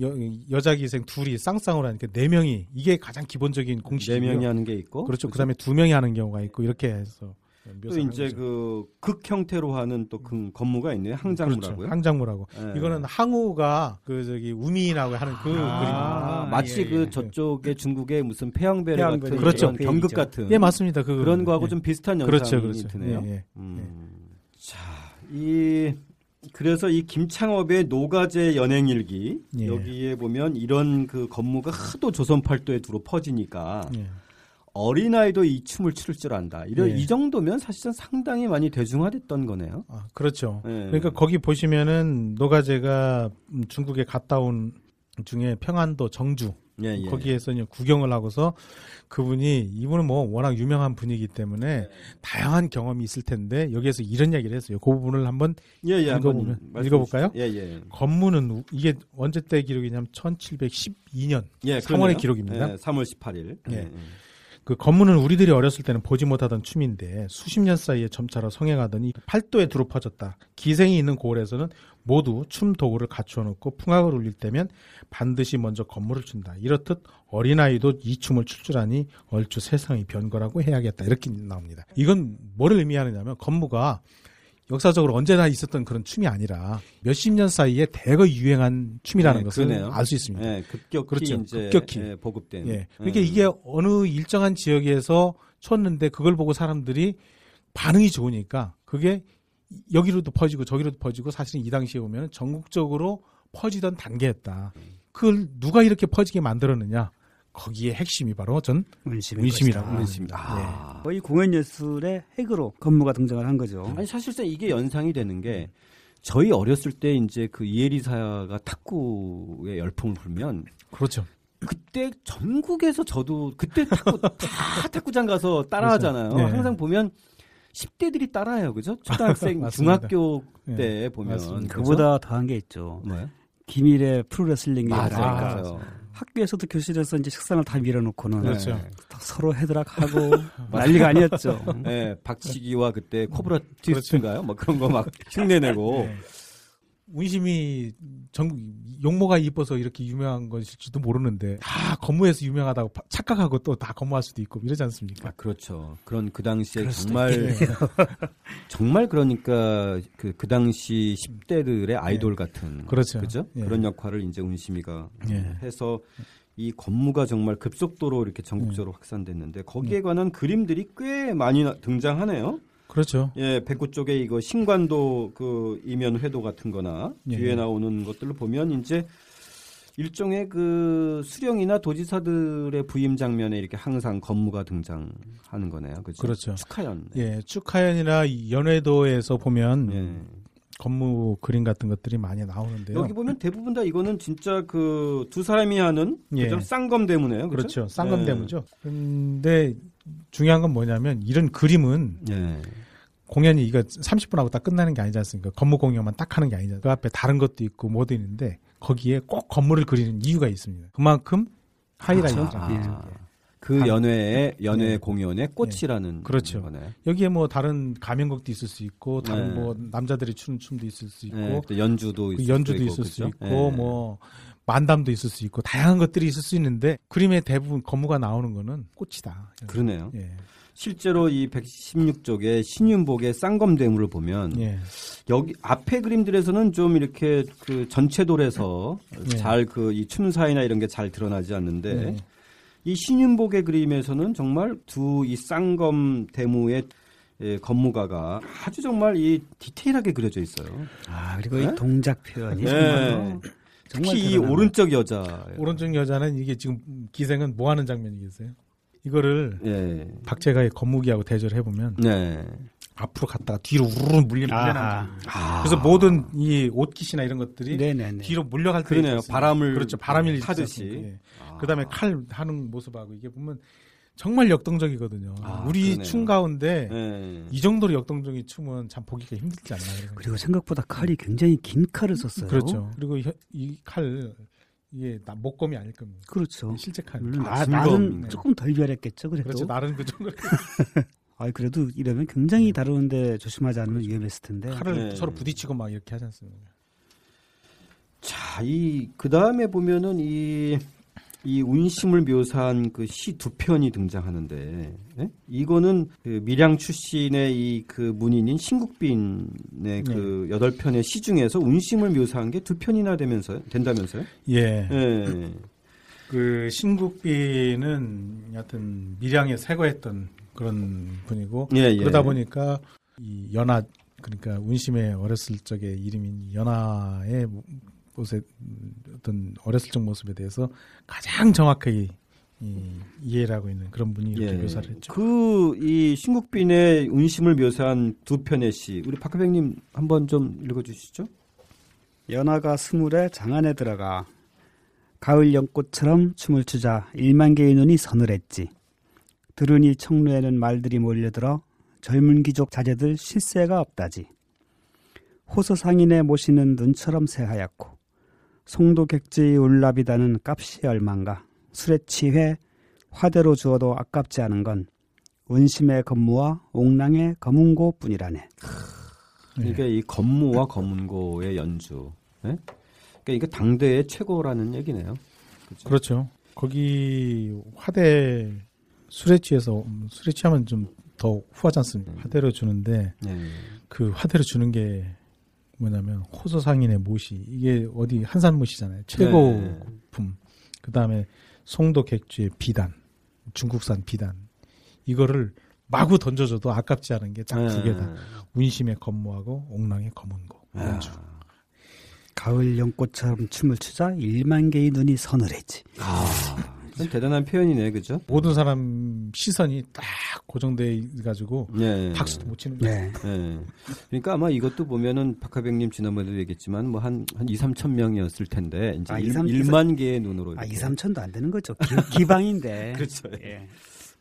S3: 여, 여자 기생 둘이 쌍쌍으로 하니까 네 명이 이게 가장 기본적인
S1: 네
S3: 공식이고요.
S1: 명이 하는 게 있고
S3: 그렇죠. 그다음에 두 명이 하는 경우가 있고 이렇게 해서
S1: 또 이제
S3: 거죠.
S1: 그극 형태로 하는 또그 건무가 있네요. 항장무라고요.
S3: 그렇죠. 항장무라고.
S1: 예.
S3: 이거는 항우가 그 저기 우미라고 하는 그.
S1: 아, 마치
S2: 예,
S1: 그
S2: 예.
S1: 저쪽에 중국의 무슨 폐왕베르 같은
S3: 그렇죠.
S1: 경극 같은
S3: 예, 맞습니다. 그
S1: 그런 거하고
S3: 예.
S1: 좀 비슷한 영상이
S3: 그렇죠, 그렇죠.
S1: 드네요.
S3: 예, 예.
S1: 음. 자, 이 그래서 이 김창업의 노가제 연행일기
S3: 예.
S1: 여기에 보면 이런 그 건무가 하도 조선 팔도에 두루 퍼지니까
S3: 예.
S1: 어린아이도 이 춤을 추를 줄 안다. 이런
S3: 예.
S1: 이 정도면 사실은 상당히 많이 대중화됐던 거네요.
S3: 아, 그렇죠.
S1: 예.
S3: 그러니까 거기 보시면은 노가제가 음, 중국에 갔다 온 중에 평안도 정주
S1: 예, 예.
S3: 거기에서 이제 구경을 하고서 그분이 이분은 뭐 워낙 유명한 분이기 때문에 다양한 경험이 있을 텐데 여기에서 이런 이야기를 했어요. 그 부분을 한번
S1: 예, 예,
S3: 읽어보면- 읽어볼까요?
S1: 주시죠. 예, 예.
S3: 이게 언제 때 기록이냐면 1712년
S1: 예,
S3: 3월의
S1: 그러네요.
S3: 기록입니다.
S1: 예, 3월 18일.
S3: 예. 그 건무는 우리들이 어렸을 때는 보지 못하던 춤인데 수십 년 사이에 점차로 성행하더니 팔도에 두루 퍼졌다. 기생이 있는 고을에서는 모두 춤 도구를 갖추어 놓고 풍악을 울릴 때면 반드시 먼저 건무를 춘다. 이렇듯 어린아이도 이 춤을 출 줄 아니 얼추 세상이 변 거라고 해야겠다. 이렇게 나옵니다. 이건 뭐를 의미하느냐면 건무가 역사적으로 언제나 있었던 그런 춤이 아니라 몇십 년 사이에 대거 유행한 춤이라는
S1: 네,
S3: 것을. 알 수 있습니다.
S1: 예, 급격히
S3: 그렇죠.
S1: 이제
S3: 급격히.
S1: 예, 보급된.
S3: 예. 그러니까
S1: 예.
S3: 이게 어느 일정한 지역에서 쳤는데 그걸 보고 사람들이 반응이 좋으니까 그게 여기로도 퍼지고 저기로도 퍼지고 사실은 이 당시에 보면 전국적으로 퍼지던 단계였다. 그걸 누가 이렇게 퍼지게 만들었느냐? 거기에 핵심이 바로 전
S2: 문심인
S3: 문심이라고.
S1: 그렇습니다. 아.
S2: 거의 공연 예술의 핵으로 건무가 등장을 한 거죠.
S1: 아니 사실상 이게 연상이 되는 게 저희 어렸을 때 이제 그 이혜리사가 탁구의 열풍을 불면
S3: 그렇죠.
S1: 그때 전국에서 저도 그때 탁구 다 탁구장 가서 따라하잖아요.
S3: 그렇죠. 네.
S1: 항상 보면 10대들이 따라해요. 그죠? 초등학생. 중학교
S3: 네.
S1: 때 보면
S3: 맞습니다.
S2: 그보다 더한 게 있죠.
S1: 뭐요?
S2: 김일의 프로레슬링이라고
S1: 맞아요.
S2: 할까.
S1: 맞아요.
S2: 학교에서도 교실에서 이제 책상을 다 밀어놓고는
S3: 그렇죠.
S1: 네.
S2: 서로 헤드락 하고 난리가 아니었죠.
S1: 네, 박치기와 그때 코브라 트위스트인가요? 뭐 그런 거 막 흉내내고.
S3: 네. 운심이 전국 용모가 이뻐서 이렇게 유명한 것일지도 모르는데 다 검무해서 유명하다고 파- 착각하고 또 다 검무할 수도 있고 이러지 않습니까?
S1: 아, 그렇죠. 그런 그 당시에 정말 정말 그러니까 그, 그 당시 10대들의 아이돌 같은
S3: 그렇죠.
S1: 그죠?
S3: 예.
S1: 그런 역할을 이제 운심이가
S3: 예.
S1: 해서 이 건무가 정말 급속도로 이렇게 전국적으로
S3: 예.
S1: 확산됐는데 거기에 관한 그림들이 꽤 많이 나- 등장하네요.
S3: 그렇죠.
S1: 예, 백구 쪽에 이거 신관도 그 이면 회도 같은 거나
S3: 예.
S1: 뒤에 나오는 것들을 보면 이제 일종의 그 수령이나 도지사들의 부임 장면에 이렇게 항상 건무가 등장하는 거네요. 그죠?
S3: 그렇죠.
S1: 축하연.
S3: 예, 축하연이나 연회도에서 보면
S1: 예.
S3: 건무 그림 같은 것들이 많이 나오는데요.
S1: 여기 보면 대부분 다 이거는 진짜 그 두 사람이 하는
S3: 예.
S1: 그죠? 쌍검 대무네요. 그죠?
S3: 그렇죠. 쌍검대무죠. 근데 중요한 건 뭐냐면 이런 그림은
S1: 예.
S3: 공연이 이거 30분 하고 딱 끝나는 게 아니지 않습니까? 건무 공연만 딱 하는 게 아니잖아요. 그 앞에 다른 것도 있고 뭐도 있는데 거기에 꼭 건물을 그리는 이유가 있습니다. 그만큼 하이라이트라는
S1: 아,
S3: 거죠.
S1: 그
S3: 한-
S1: 연회의 연회
S3: 예.
S1: 공연의 꽃이라는
S3: 그렇죠.
S1: 거네.
S3: 여기에 뭐 다른 가면곡도 있을 수 있고 다른
S1: 네.
S3: 뭐 남자들이 추는 춤도 있을 수 있고
S1: 예, 또 연주도
S3: 그
S1: 있을
S3: 연주도
S1: 수 있고,
S3: 있을 수? 있고
S1: 예.
S3: 뭐 만담도 있을 수 있고 다양한 것들이 있을 수 있는데 그림의 대부분 건무가 나오는 거는 꽃이다.
S1: 그러네요.
S3: 예.
S1: 실제로 이 116쪽의 신윤복의 쌍검 대무를 보면
S3: 예.
S1: 여기 앞에 그림들에서는 좀 이렇게 그 전체 돌에서
S3: 예.
S1: 잘그 이 춤사위나 이런 게 잘 드러나지 않는데
S3: 네.
S1: 이 신윤복의 그림에서는 정말 두 이 쌍검 대무의 예, 건무가가 아주 정말 이 디테일하게 그려져 있어요.
S2: 아 그리고
S1: 네?
S2: 이 동작 표현이
S1: 네.
S2: 정말로 정말
S1: 특히 이. 오른쪽 여자.
S3: 오른쪽 여자는 이게 지금 기생은 뭐 하는 장면이겠어요? 이거를
S1: 예.
S3: 박재가의 건무기하고 대조를 해보면
S1: 네.
S3: 앞으로 갔다가 뒤로 우르르 물리 물려나는.
S2: 아.
S3: 그래서 모든 이 옷깃이나 이런 것들이
S2: 네네네.
S3: 뒤로 물려갈 때
S1: 그러네요. 바람을
S3: 그렇죠 바람을
S1: 타듯이.
S3: 예.
S1: 아.
S3: 그다음에 칼 하는 모습하고 이게 보면 정말 역동적이거든요.
S1: 아,
S3: 우리
S1: 그러네요.
S3: 춤 가운데
S1: 예.
S3: 이 정도로 역동적인 춤은 참 보기가 힘들지 않나.
S2: 그리고 생각보다 칼이 굉장히 긴 칼을 썼어요.
S3: 그렇죠. 그리고 이 칼 이게 나- 목검이 아닐 겁니다.
S2: 그렇죠.
S3: 실제 칼.
S2: 물론
S1: 아.
S2: 날은 조금 덜 비열했겠죠. 그래도.
S3: 그렇죠. 나름 그 정도
S2: 아 그래도 이러면 굉장히 다루는데 조심하지 않으면 위험했을 텐데.
S3: 칼을
S1: 네.
S3: 서로 부딪히고 막 이렇게 하지 않습니까?
S1: 자, 이, 그 다음에 보면은 이, 이 운심을 묘사한 그 시 두 편이 등장하는데, 예? 이거는 그 밀양 출신의 이 그 문인인 신국빈의 그 여덟 편의 시 중에서 운심을 묘사한 게 두 편이나 되면서요? 된다면서요?
S3: 예.
S1: 예.
S3: 그 신국비는 여하튼 밀양에 세거했던 그런 분이고
S1: 예, 예.
S3: 그러다 보니까 이 연하 그러니까 운심의 어렸을 적의 이름인 연하의 모습 어떤 어렸을 적 모습에 대해서 가장 정확하게 이, 이해를 하고 있는 그런 분이 이렇게
S1: 예.
S3: 묘사를 했죠.
S1: 그, 이 신국빈의 운심을 묘사한 두 편의 시, 우리 박하백님 한번 좀 읽어주시죠?
S2: 연하가 스물에 장안에 들어가 가을 연꽃처럼 춤을 추자 일만 개의 눈이 서늘했지. 들으니 청루에는 말들이 몰려들어 젊은 귀족 자제들 실세가 없다지. 호서 상인의 모시는 눈처럼 새하얗고 송도 객지의 울라비다는 값이 얼만가 술에 취해 화대로 주어도 아깝지 않은 건 운심의 건무와 옥랑의 검은고뿐이라네.
S1: 그러니까 이 검무와 검은고의 연주. 예? 그러니까 이게 당대의 최고라는 얘기네요. 그죠?
S3: 그렇죠. 거기 화대 술에 취해서 술에 취하면 좀 더 후하지 않습니까? 화대로 주는데
S1: 네.
S3: 그 화대로 주는 게 뭐냐면 호소상인의 못이 이게 어디 한산못이잖아요. 최고품. 그 다음에 송도 객주의 비단, 중국산 비단 이거를 마구 던져줘도 아깝지 않은 게 딱두
S1: 네.
S3: 개다. 운심의 검무하고 옥랑의 검은고
S1: 아,
S3: 연주.
S2: 가을 연꽃처럼 춤을 추자 일만 개의 눈이 서늘해지.
S1: 아, 참 대단한 표현이네, 그죠?
S3: 모든 사람 시선이 딱 고정돼 가지고
S1: 네.
S3: 박수도 못 치는 거예요.
S2: 네.
S1: 네. 그러니까 아마 이것도 보면은 박하백님 지난번에도 얘기했지만 뭐 한, 한 2, 3천 명이었을 텐데 이제
S2: 아,
S1: 일,
S2: 2, 3,
S1: 1 만 개의 눈으로.
S2: 아, 2,
S1: 이렇게.
S2: 3천도 안 되는 거죠. 기, 방인데
S1: 그렇죠.
S2: 예.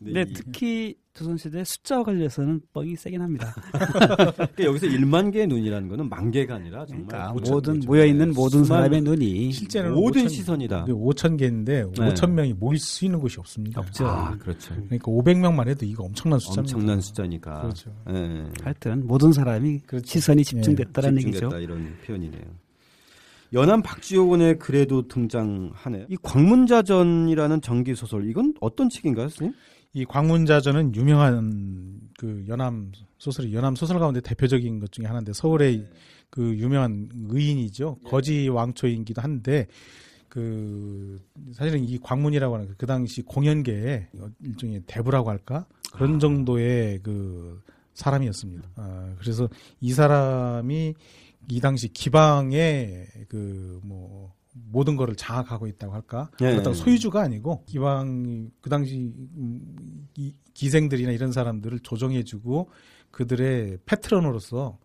S1: 네,
S2: 근데
S1: 이-
S2: 특히 조선시대 숫자와 관련해서는 뻥이 세긴 합니다.
S1: 그러니까 여기서 1만 개의 눈이라는 거는 만 개가 아니라 정말
S2: 그러니까 모든
S1: 개죠.
S2: 모여 있는
S1: 네.
S2: 모든 사람의 눈이
S3: 실제는
S1: 모든
S3: 5천
S1: 시선이다.
S3: 5천 개인데
S1: 네.
S3: 5천 명이 모일 수 있는 곳이 없습니다.
S2: 없죠.
S1: 아, 그렇죠.
S3: 그러니까 500명만 해도 이거 엄청난 숫자입니다.
S1: 엄청난 숫자니까.
S3: 그렇죠.
S1: 예.
S2: 하여튼 모든 사람이
S3: 그렇죠.
S2: 시선이 집중됐다는
S1: 집중됐다
S2: 얘기죠.
S1: 이런 표현이네요. 연암 박지효군의 글에도 등장하네요. 이 광문자전이라는 정기 소설 이건 어떤 책인가요, 선생님?
S3: 이 광문자전은 유명한 그 연암 소설이 연암 소설 가운데 대표적인 것 중에 하나인데 서울의 그 유명한 의인이죠. 거지 왕초이기도 한데 그 사실은 이 광문이라고 하는 그 당시 공연계의 일종의 대부라고 할까 그런 정도의 그 사람이었습니다. 아, 그래서 이 사람이 이 당시 기방의 그뭐 모든 거를 장악하고 있다고 할까?
S1: 예.
S3: 그렇다고 소유주가 아니고 기방 그 당시 음, 이 기생들이나 이런 사람들을 조정해주고 그들의 패트런으로서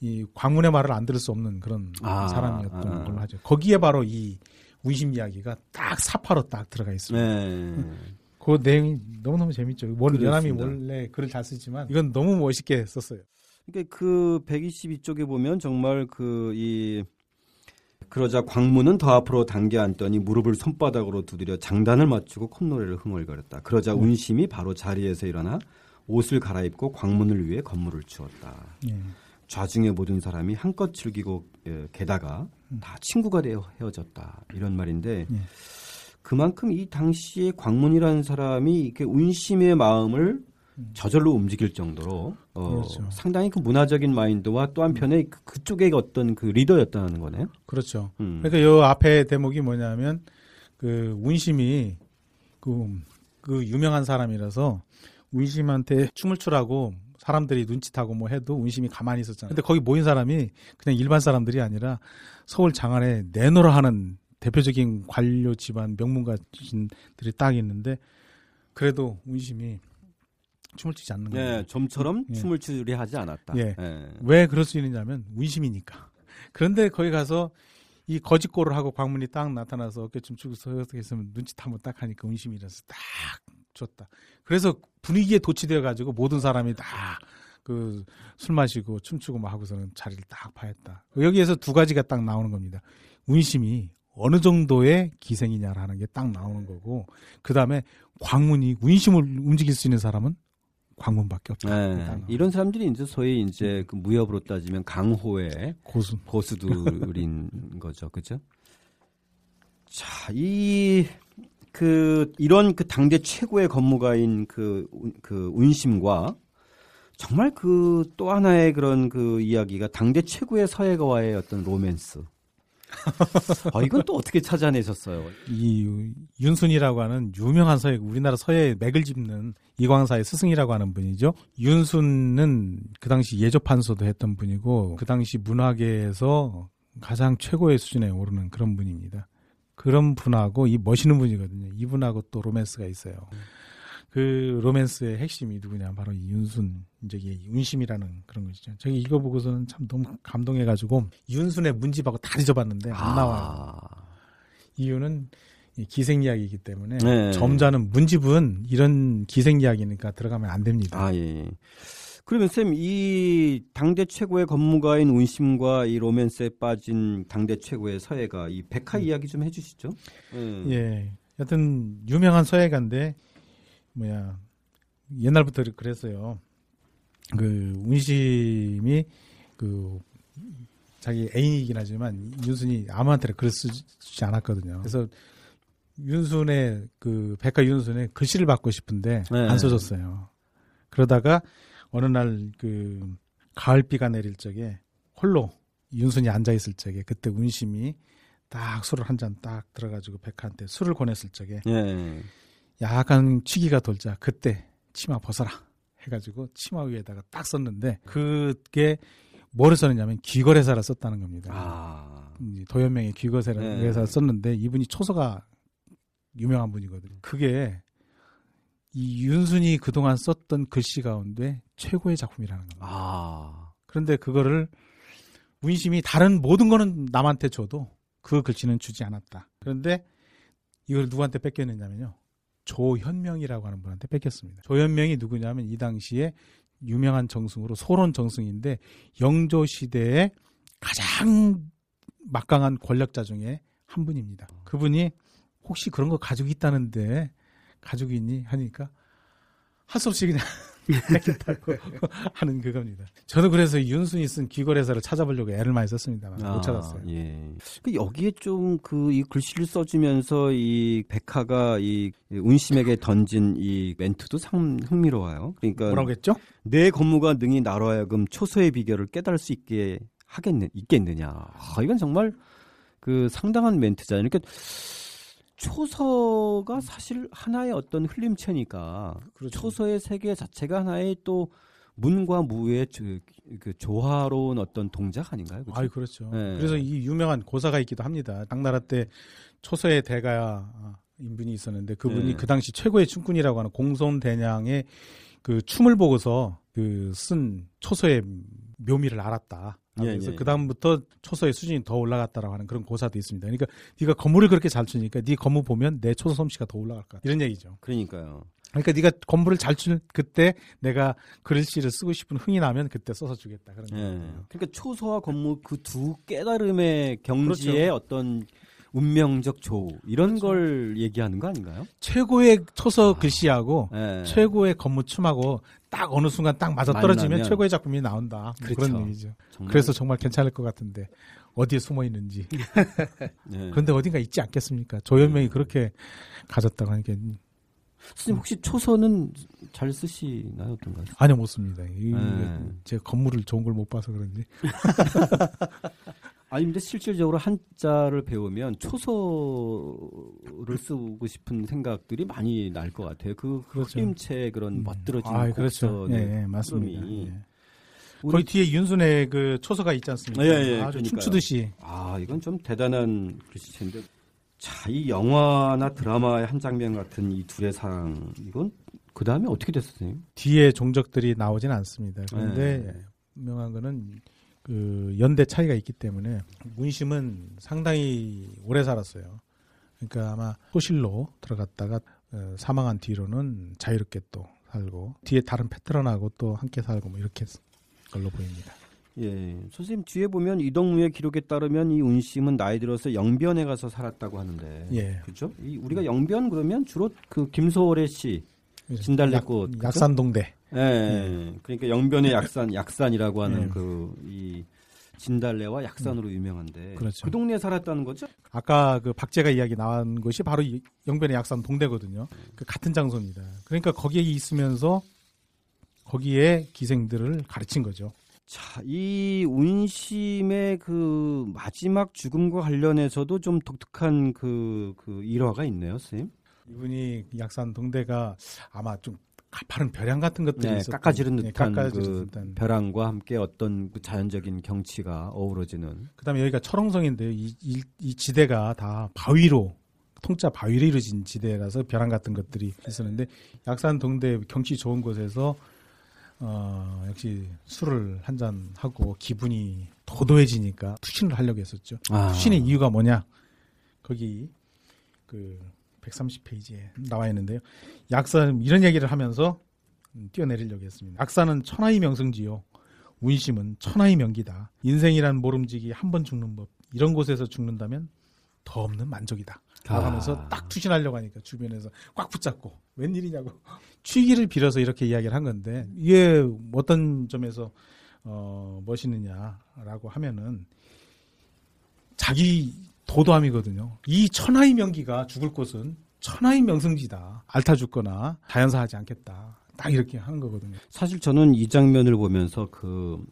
S3: 이 광문의 말을 안 들을 수 없는 그런
S1: 아,
S3: 사람이었던
S1: 아.
S3: 걸로 하죠. 거기에 바로 이 운심 이야기가 딱 사파로 딱 들어가 있습니다.
S1: 네.
S3: 그 내용이 너무너무 재밌죠. 원,
S1: 그렇습니다.
S3: 원래 글을 잘 쓰지만 이건 너무 멋있게 썼어요.
S1: 그러니까 그 122쪽에 보면 정말 그 이 그러자 광문은 더 앞으로 당겨 앉더니 무릎을 손바닥으로 두드려 장단을 맞추고 콧노래를 흥얼거렸다. 그러자
S3: 음.
S1: 운심이 바로 자리에서 일어나 옷을 갈아입고 광문을 위해 건물을 치웠다.
S3: 예.
S1: 좌중의 모든 사람이 한껏 즐기고 예, 게다가 다 친구가 되어 헤어졌다 이런 말인데
S3: 예.
S1: 그만큼 이 당시에 광문이라는 사람이 이렇게 운심의 마음을 저절로 움직일 정도로 어,
S3: 그렇죠.
S1: 상당히 그 문화적인 마인드와 또 한편에 그- 그쪽의 어떤 그 리더였다는 거네요.
S3: 그렇죠.
S1: 음.
S3: 그러니까 요 앞에 대목이 뭐냐면 그 운심이 그, 그 유명한 사람이라서 운심한테 춤을 추라고 사람들이 눈짓하고 뭐 해도 운심이 가만히 있었잖아요. 근데 거기 모인 사람이 그냥 일반 사람들이 아니라 서울 장안에 내노라 하는 대표적인 관료 집안 명문가들이 딱 있는데 그래도 운심이 춤을 추지 않는 거예요.
S1: 네, 좀처럼
S3: 예.
S1: 춤을 추려 하지 않았다.
S3: 예.
S1: 예.
S3: 왜 그럴 수 있느냐면 운심이니까. 그런데 거기 가서 이 거짓골을 하고 광문이 딱 나타나서 어깨춤 추고 서 있으면 눈짓 한번 딱 하니까 운심이 일어서 딱 줬다. 그래서 분위기에 도취되어 가지고 모든 사람이 다 그 술 마시고 춤추고 막 하고서는 자리를 딱 파했다. 여기에서 두 가지가 딱 나오는 겁니다. 운심이 어느 정도의 기생이냐라는 게 딱 나오는 거고 그 다음에 광문이 운심을 움직일 수 있는 사람은 광문밖에 없다.
S1: 네. 이런 사람들이 이제 소위 이제 그 무협으로 따지면 강호의
S3: 고수.
S1: 고수들인 거죠, 그죠? 자, 이, 그, 이런 그 당대 최고의 건무가인 그, 운- 그 운심과 정말 그 또 하나의 그런 그 이야기가 당대 최고의 서예가와의 어떤 로맨스. 아, 이건 또 어떻게 찾아내셨어요?
S3: 이 윤순이라고 하는 유명한 서예, 우리나라 서예 맥을 짚는 이광사의 스승이라고 하는 분이죠. 윤순은 그 당시 예조판서도 했던 분이고 그 당시 문화계에서 가장 최고의 수준에 오르는 그런 분입니다. 그런 분하고 이 멋있는 분이거든요. 이분하고 또 로맨스가 있어요. 그 로맨스의 핵심이 누구냐 바로 이 윤순 이제 이 윤심이라는 그런 것이죠. 저기 이거 보고서는 참 너무 감동해가지고 윤순의 문집하고 다 뒤져봤는데 안 나와요.
S1: 아,
S3: 이유는 이 기생 이야기이기 때문에
S1: 네.
S3: 점자는 문집은 이런 기생 이야기니까 들어가면 안 됩니다.
S1: 아, 예. 그러면 쌤, 이 당대 최고의 건무가인 운심과 이 로맨스에 빠진 당대 최고의 서예가 이 백화 이야기 좀 해주시죠. 음.
S3: 예. 여튼 유명한 서예가인데 뭐야 옛날부터 그랬어요. 그 운심이 그 자기 애인이긴 하지만 윤순이 아무한테나 글 쓰지 않았거든요. 그래서 윤순의 그 백화 윤순의 글씨를 받고 싶은데
S1: 네.
S3: 안 써줬어요. 그러다가 어느 날 그 가을비가 내릴 적에 홀로 윤순이 앉아 있을 적에 그때 운심이 딱 술을 한 잔 딱 들어가지고 백화한테 술을 권했을 적에
S1: 예.
S3: 약간 취기가 돌자 그때 치마 벗어라 해가지고 치마 위에다가 딱 썼는데 그게 뭐를 썼느냐면 귀거래사를 썼다는 겁니다.
S1: 아.
S3: 이제 도연명의 귀거래사를
S1: 네.
S3: 썼는데 이분이 초서가 유명한 분이거든요. 그게 이 윤순이 그동안 썼던 글씨 가운데 최고의 작품이라는 겁니다.
S1: 아.
S3: 그런데 그거를 운심이 다른 모든 거는 남한테 줘도 그 글씨는 주지 않았다. 그런데 이걸 누구한테 뺏겼느냐면요. 조현명이라고 하는 분한테 뺏겼습니다. 조현명이 누구냐면 이 당시에 유명한 정승으로 소론 정승인데 영조 시대에 가장 막강한 권력자 중에 한 분입니다. 그분이 혹시 그런 거 가지고 있다는데 가지고 있니 하니까 할 수 없이 그냥 뺏겼다고 하는 그겁니다. 저는 그래서 윤순이 쓴 귀거래사를 찾아보려고 애를 많이 썼습니다만 못 찾았어요.
S1: 예. 그 여기에 좀 그 이 글씨를 써주면서 이 백화가 이 운심에게 던진 이 멘트도 상 흥미로워요. 그러니까
S3: 뭐라고 했죠?
S1: 내 건무가 능히 나로 하여금 초소의 비결을 깨달을 수 있게 하겠느 있겠느냐. 아, 이건 정말 그 상당한 멘트잖아요. 그러니까 초서가 사실 하나의 어떤 흘림체니까
S3: 그렇죠.
S1: 초서의 세계 자체가 하나의 또 문과 무의 그, 그 조화로운 어떤 동작 아닌가요? 그죠?
S3: 아이 그렇죠.
S1: 네.
S3: 그래서 이 유명한 고사가 있기도 합니다. 당나라 때 초서의 대가 인분이 있었는데 그분이
S1: 네.
S3: 그 당시 최고의 춤꾼이라고 하는 공손 대냥의 그 춤을 보고서 그 쓴 초서의 묘미를 알았다.
S1: 예,
S3: 그래서
S1: 예.
S3: 그 다음부터 초서의 수준이 더 올라갔다라고 하는 그런 고사도 있습니다. 그러니까 네가 건물을 그렇게 잘 추니까 네 건물 보면 내 초서 솜씨가 더 올라갈 것 같다. 이런 얘기죠.
S1: 그러니까요.
S3: 그러니까 네가 건물을 잘 추는 그때 내가 글씨를 쓰고 싶은 흥이 나면 그때 써서 주겠다. 그런
S1: 예.
S3: 얘기예요.
S1: 그러니까 초서와 건무 그두 깨달음의 경지의
S3: 그렇죠.
S1: 어떤 운명적 조우 이런
S3: 그렇죠.
S1: 걸 얘기하는 거 아닌가요?
S3: 최고의 초서 글씨하고
S1: 예.
S3: 최고의 건물춤하고 딱 어느 순간 딱 맞아 떨어지면. 최고의 작품이 나온다. 뭐
S1: 그렇죠.
S3: 그런 얘기죠.
S1: 정말,
S3: 그래서 정말 괜찮을 것 같은데 어디에 숨어 있는지.
S1: 예.
S3: 그런데 어딘가 있지 않겠습니까? 조현명이 그렇게 가졌다고 하니까
S1: 선생님 혹시 초서는 잘 쓰시나요 어떤가요?
S3: 아니요 못 씁니다. 이-
S1: 네.
S3: 제가 건물을 좋은 걸 못 봐서 그런지.
S1: 아니 근데 실질적으로 한자를 배우면 초서를 쓰고 싶은 생각들이 많이 날 것 같아요. 그
S3: 그렇죠.
S1: 흐림체 그런 멋들어진
S3: 아, 그렇죠.
S1: 곡선의
S3: 예, 예, 맞습니다. 예.
S1: 우리-
S3: 거기 뒤에 윤순의 그 초서가 있지 않습니까?
S1: 예, 예,
S3: 아주
S1: 그러니까요.
S3: 춤추듯이.
S1: 아, 이건 좀 대단한 글씨체인데. 자, 이 영화나 드라마의 한 장면 같은 이 둘의 사랑, 이건 그 다음에 어떻게 됐어요, 선생님?
S3: 뒤에 종적들이 나오진 않습니다. 그런데
S1: 네.
S3: 분명한 거는 그 연대 차이가 있기 때문에 문심은 상당히 오래 살았어요. 그러니까 아마 소실로 들어갔다가 어, 사망한 뒤로는 자유롭게 또 살고 뒤에 다른 패트런하고 또 함께 살고 뭐 이렇게 걸로 보입니다.
S1: 예, 선생님 뒤에 보면 이동무의 기록에 따르면 이 운심은 나이 들어서 영변에 가서 살았다고 하는데,
S3: 예.
S1: 그죠? 이 우리가 영변 그러면 주로 그 김소월의 시, 진달래꽃,
S3: 약? 약산동대.
S1: 예, 그러니까 영변의 약산, 약산이라고 하는
S3: 예.
S1: 그이 진달래와 약산으로 유명한데,
S3: 그렇죠.
S1: 그 동네에 살았다는 거죠?
S3: 아까 그 박제가 이야기 나온 곳이 바로 이 영변의 약산 동대거든요. 그 같은 장소입니다. 그러니까 거기에 있으면서 거기에 기생들을 가르친 거죠.
S1: 자, 이 운심의 그 마지막 죽음과 관련해서도 좀 독특한 그, 그 일화가 있네요, 선생님.
S3: 이분이 약산 동대가 아마 좀 가파른 벼랑 같은 것들이
S1: 네,
S3: 있었던
S1: 깎아지른
S3: 네,
S1: 듯한
S3: 깎아지른
S1: 그. 벼랑과 함께 어떤 그 자연적인 경치가 어우러지는.
S3: 그다음에 여기가 철옹성인데요. 이, 이, 이 지대가 다 바위로 통짜 바위로 이루어진 지대라서 벼랑 같은 것들이 있었는데 약산 동대 경치 좋은 곳에서 어, 역시 술을 한 잔 하고 기분이 도도해지니까 투신을 하려고 했었죠.
S1: 아.
S3: 투신의 이유가 뭐냐? 거기 그 130페이지에 나와 있는데요. 약산 이런 얘기를 하면서 음, 뛰어내리려고 했습니다. 약산은 천하의 명승지요. 운심은 천하의 명기다. 인생이란 모름지기 한 번 죽는 법. 이런 곳에서 죽는다면 더 없는 만족이다.
S1: 아.
S3: 하면서 딱 투신하려고 하니까 주변에서 꽉 붙잡고 웬일이냐고 취기를 빌어서 이렇게 이야기를 한 건데 이게 어떤 점에서 어 멋있느냐라고 하면은 자기 도도함이거든요. 이 천하의 명기가 죽을 곳은 천하의 명승지다. 앓다 죽거나 자연사하지 않겠다. 딱 이렇게 하는 거거든요.
S1: 사실 저는 이 장면을 보면서 그,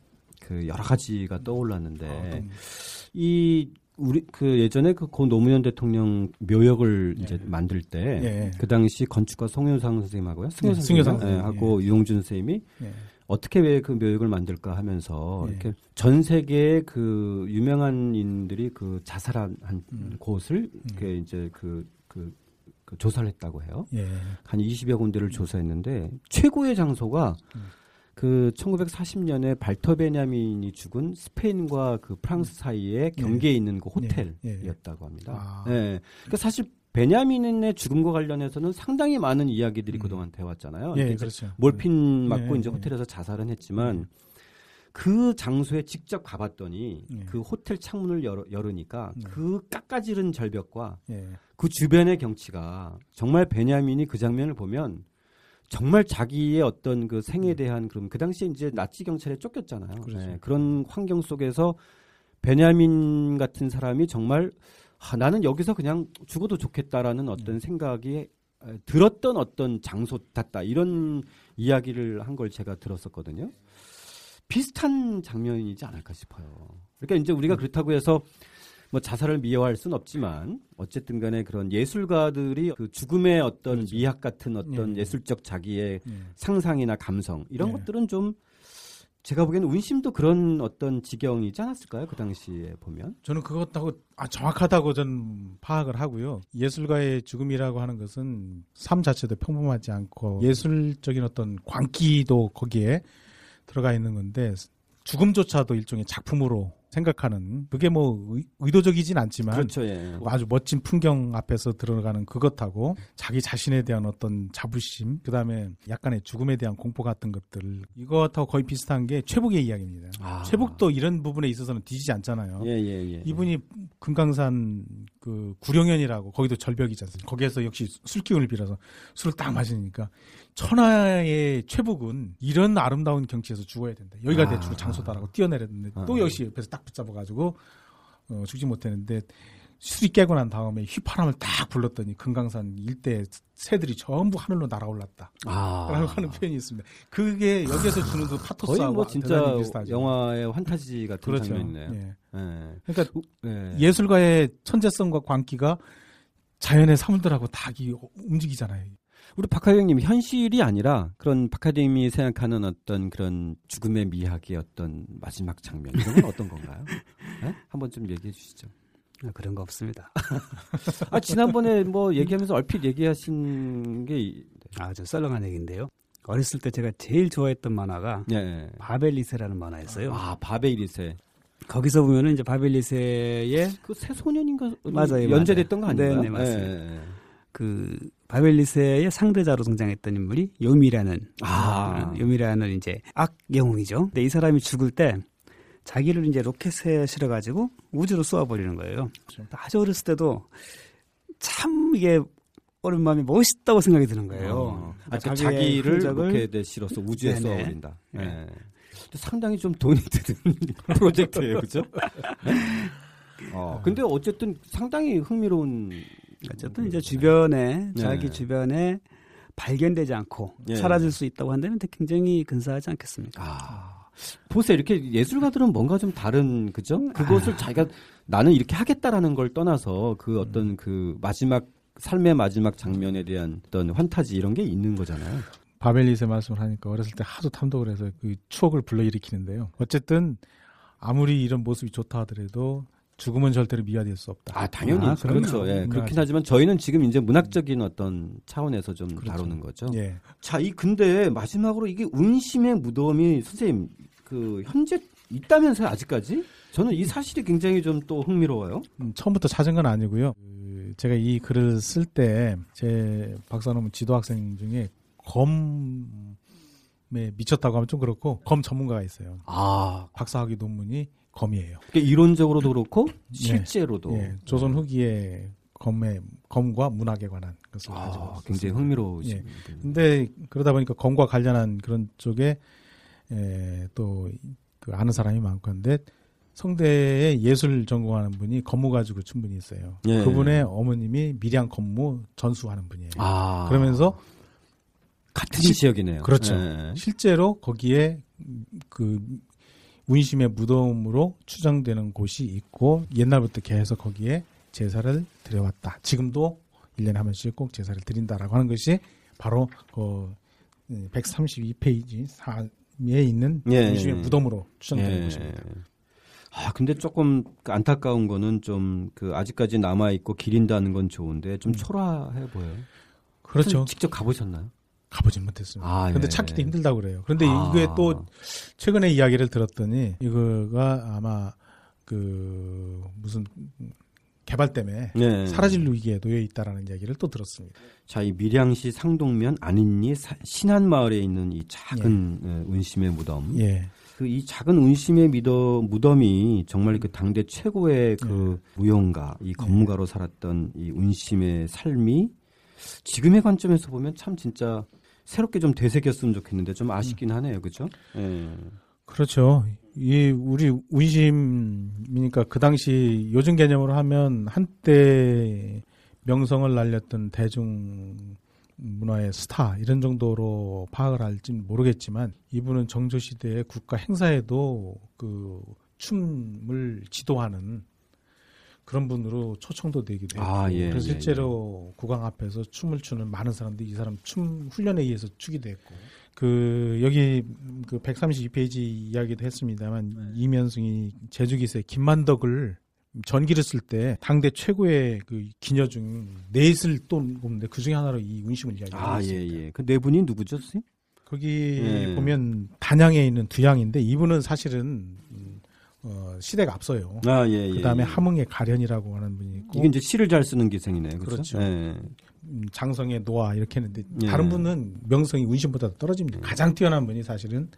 S1: 그 여러 가지가 떠올랐는데,
S3: 어떤-
S1: 이, 우리, 그 예전에 그 고 노무현 대통령 묘역을 이제
S3: 예.
S1: 만들 때,
S3: 예.
S1: 그 당시 건축가 송효상 선생님하고요. 승효상
S3: 네, 승효상
S1: 선생님, 예,
S3: 선생님,
S1: 하고 유용준 선생님이
S3: 예.
S1: 어떻게 왜 그 묘역을 만들까 하면서
S3: 예.
S1: 이렇게 전 세계의 그 유명한 인들이 그 자살한 한
S3: 음.
S1: 곳을 그 이제 그, 그, 그 조사를 했다고 해요.
S3: 예.
S1: 한 20여 군데를 조사했는데 최고의 장소가
S3: 음.
S1: 그 1940년에 발터 베냐민이 죽은 스페인과 그 프랑스 사이에 경계에 있는 그
S3: 예,
S1: 호텔이었다고 합니다.
S3: 아.
S1: 예. 그러니까 사실 베냐민의 죽음과 관련해서는 상당히 많은 이야기들이
S3: 음.
S1: 그동안 되어왔잖아요.
S3: 예, 그렇죠.
S1: 몰핀 맞고
S3: 예,
S1: 이제
S3: 예.
S1: 호텔에서 자살은 했지만 그 장소에 직접 가봤더니
S3: 예.
S1: 그 호텔 창문을 열어, 열으니까
S3: 예.
S1: 그 깎아지른 절벽과
S3: 예.
S1: 그 주변의 경치가 정말 베냐민이 그 장면을 보면 정말 자기의 어떤 그 생에 대한 그럼 그 당시에 이제 나치 경찰에 쫓겼잖아요.
S3: 음. 그렇죠.
S1: 예, 그런 환경 속에서 베냐민 같은 사람이 정말 아, 나는 여기서 그냥 죽어도 좋겠다라는 어떤 생각이 에, 들었던 어떤 장소 같다 이런 이야기를 한 걸 제가 들었었거든요. 비슷한 장면이지 않을까 싶어요. 그러니까 이제 우리가 그렇다고 해서 뭐 자살을 미화할 수는 없지만 어쨌든 간에 그런 예술가들이 그 죽음의 어떤
S3: 그렇죠.
S1: 미학 같은 어떤
S3: 예.
S1: 예술적 자기의
S3: 예.
S1: 상상이나 감성 이런
S3: 예.
S1: 것들은 좀 제가 보기에는 운심도 그런 어떤 지경이지 않았을까요? 그 당시에 보면.
S3: 저는 그것하고 아, 정확하다고 전 파악을 하고요. 예술가의 죽음이라고 하는 것은 삶 자체도 평범하지 않고 예술적인 어떤 광기도 거기에 들어가 있는 건데 죽음조차도 일종의 작품으로 생각하는 그게 뭐 의, 의도적이진 않지만
S1: 그렇죠. 예.
S3: 뭐 아주 멋진 풍경 앞에서 들어가는 그것하고 자기 자신에 대한 어떤 자부심, 그 다음에 약간의 죽음에 대한 공포 같은 것들 이것하고 거의 비슷한 게 최북의 이야기입니다.
S1: 아.
S3: 최북도 이런 부분에 있어서는 뒤지지 않잖아요.
S1: 예, 예, 예.
S3: 이분이 금강산 그 구룡현이라고 거기도 절벽이지 않습니까? 거기에서 역시 술 기운을 빌어서 술을 딱 마시니까 천하의 최북은 이런 아름다운 경치에서 죽어야 된다. 여기가 내
S1: 아.
S3: 죽을 장소다라고 뛰어내렸는데
S1: 아.
S3: 또 역시 옆에서 딱 붙잡아가지고 어, 죽지 못했는데 술이 깨고 난 다음에 휘파람을 딱 불렀더니 금강산 일대 새들이 전부 하늘로 날아올랐다.
S1: 아.
S3: 라고 하는 표현이 있습니다. 그게 여기에서 주는 그
S1: 거의
S3: 파토스하고
S1: 뭐 진짜
S3: 비슷하죠.
S1: 영화의 환타지 같은
S3: 그렇죠.
S1: 장면이네요.
S3: 예.
S1: 예.
S3: 그러니까
S1: 예.
S3: 예술가의 천재성과 광기가 자연의 사물들하고 다 이- 움직이잖아요.
S1: 우리 박하경님 현실이 아니라 그런 박하경님이 생각하는 어떤 그런 죽음의 미학의 어떤 마지막 장면 이런 건 어떤 건가요? 예? 한번 좀 얘기해 주시죠.
S2: 아, 그런 거 없습니다.
S1: 아 지난번에 뭐 얘기하면서 얼핏 얘기하신 게 이-
S2: 아주 썰렁한 얘기인데요. 어렸을 때 제가 제일 좋아했던 만화가
S1: 예.
S2: 바벨리세라는 만화였어요.
S1: 아 바베이리세
S2: 거기서 보면은 이제 바벨리세의
S1: 그 새소년인가
S2: 맞아요,
S1: 연재됐던 거
S2: 맞아요.
S1: 아닌가요?
S2: 네, 네, 맞습니다.
S1: 예, 예, 예.
S2: 그 바벨리세의 상대자로 등장했던 인물이 요미라는
S1: 아.
S2: 어, 요미라는 이제 악 영웅이죠. 근데 이 사람이 죽을 때 자기를 이제 로켓에 실어가지고 우주로 쏘아버리는 거예요. 아주 어렸을 때도 참 이게 어린 마음이 멋있다고 생각이 드는 거예요.
S1: 어. 아, 그러니까
S2: 자기의
S1: 자기를
S2: 흔적을
S1: 로켓에 실어서 우주에. 쏘아버린다.
S2: 네.
S1: 예. 근데 상당히 좀 돈이 드는 프로젝트예요, 그죠? 어, 근데 어쨌든 상당히 흥미로운.
S2: 어쨌든 이제 주변에
S1: 네.
S2: 자기 주변에 발견되지 않고
S1: 예.
S2: 사라질 수 있다고 한다면 굉장히 근사하지 않겠습니까?
S1: 아, 보세요. 이렇게 예술가들은 뭔가 좀 다른, 그죠?
S2: 음,
S1: 그것을
S2: 아.
S1: 자기가 나는 이렇게 하겠다라는 걸 떠나서 그 어떤
S2: 음.
S1: 그 마지막, 삶의 마지막 장면에 대한 어떤 환타지 이런 게 있는 거잖아요.
S3: 바벨리세 말씀을 하니까 어렸을 때 하도 탐독을 해서 그 추억을 불러일으키는데요. 어쨌든 아무리 이런 모습이 좋다 하더라도 죽음은 절대로 미화될 수 없다.
S1: 아, 당연히.
S2: 아,
S1: 그렇죠. 예,
S3: 음,
S1: 그렇긴. 하지만 저희는 지금 이제 문학적인 어떤 차원에서 좀
S3: 그렇죠.
S1: 다루는 거죠.
S3: 예.
S1: 자, 이 근데 마지막으로 이게 운심의 무덤이 선생님 그 현재 있다면서요 아직까지? 저는 이 사실이 굉장히 좀 또 흥미로워요.
S3: 음, 처음부터 찾은 건 아니고요. 그 제가 이 글을 쓸 때 제 박사 논문 지도 학생 중에 검에 미쳤다고 하면 좀 그렇고 검 전문가가 있어요.
S1: 아,
S3: 박사학위 논문이 검이에요.
S1: 그러니까 이론적으로도 그렇고 실제로도
S3: 예, 조선 후기에 검의 검과 문학에 관한 것을 가지고
S1: 아, 굉장히
S3: 있습니다.
S1: 흥미로우신
S3: 예.
S1: 분.
S3: 근데 그러다 보니까 검과 관련한 그런 쪽에 에, 또 그 아는 사람이 많고 한데 성대에 예술 전공하는 분이 검무 가지고 충분히 있어요.
S1: 예.
S3: 그분의 어머님이 밀양 검무 전수하는 분이에요.
S1: 아,
S3: 그러면서
S1: 같은
S3: 시-
S1: 지역이네요.
S3: 그렇죠.
S1: 예.
S3: 실제로 거기에 그 운심의 무덤으로 추정되는 곳이 있고 옛날부터 계속 거기에 제사를 드려왔다. 지금도 1년에 한 번씩 꼭 제사를 드린다라고 하는 것이 바로 그 132페이지 4에 있는
S1: 예,
S3: 운심의
S1: 예.
S3: 무덤으로 추정되는
S1: 예.
S3: 곳입니다.
S1: 아, 근데 조금 그 안타까운 거는 좀 그 아직까지 남아 있고 기린다는 건 좋은데 좀
S3: 음.
S1: 초라해 보여요.
S3: 그렇죠.
S1: 직접 가보셨나요?
S3: 가보진 못했습니다.
S1: 아,
S3: 근데
S1: 예.
S3: 찾기도 힘들다고 그래요. 그런데
S1: 아.
S3: 이게 또 최근에 이야기를 들었더니 이거가 아마 그 무슨 개발 때문에
S1: 네.
S3: 사라질 위기에 놓여 있다라는 이야기를 또 들었습니다.
S1: 자, 이 밀양시 상동면 안인리 사- 신안 마을에 있는 이 작은 예, 운심의 무덤.
S3: 예.
S1: 그 이 작은 운심의 미더, 무덤이 정말 그 당대 최고의 그 무용가, 이 건무가로 살았던 이 운심의 삶이 지금의 관점에서 보면 참 진짜 새롭게 좀 되새겼으면 좋겠는데 좀 아쉽긴 하네요. 그죠? 예.
S3: 그렇죠. 이 우리 운심이니까 그 당시 요즘 개념으로 하면 한때 명성을 날렸던 대중 문화의 스타 이런 정도로 파악을 할진 모르겠지만 이분은 정조 시대의 국가 행사에도 그 춤을 지도하는 그런 분으로 초청도 되기도 했고
S1: 아, 예,
S3: 그래서
S1: 예,
S3: 실제로 국왕 앞에서 춤을 추는 많은 사람들이 이 사람 춤 훈련에 의해서 추기도 했고 그 여기 그 132페이지 이야기도 했습니다만 이면승이 제주기세 김만덕을 전기를 쓸 때 당대 최고의 그 기녀 중 넷을 또 보는데 그 중에 하나로 이 운심을 이야기하고
S1: 아, 예,
S3: 있습니다.
S1: 예. 그 네 분이 누구죠, 선생님?
S3: 거기
S1: 예.
S3: 보면 단양에 있는 두양인데 이분은 사실은 음, 어, 시대가 앞서요.
S1: 아, 예, 예.
S3: 그다음에
S1: 예.
S3: 함흥의 가련이라고 하는 분이 있고
S1: 이게 이제 시를 잘 쓰는 기생이네요. 그렇죠.
S3: 그렇죠.
S1: 예.
S3: 음, 장성의 노아 이렇게 했는데
S1: 예.
S3: 다른 분은 명성이 운심보다 떨어집니다. 가장 뛰어난 분이 사실은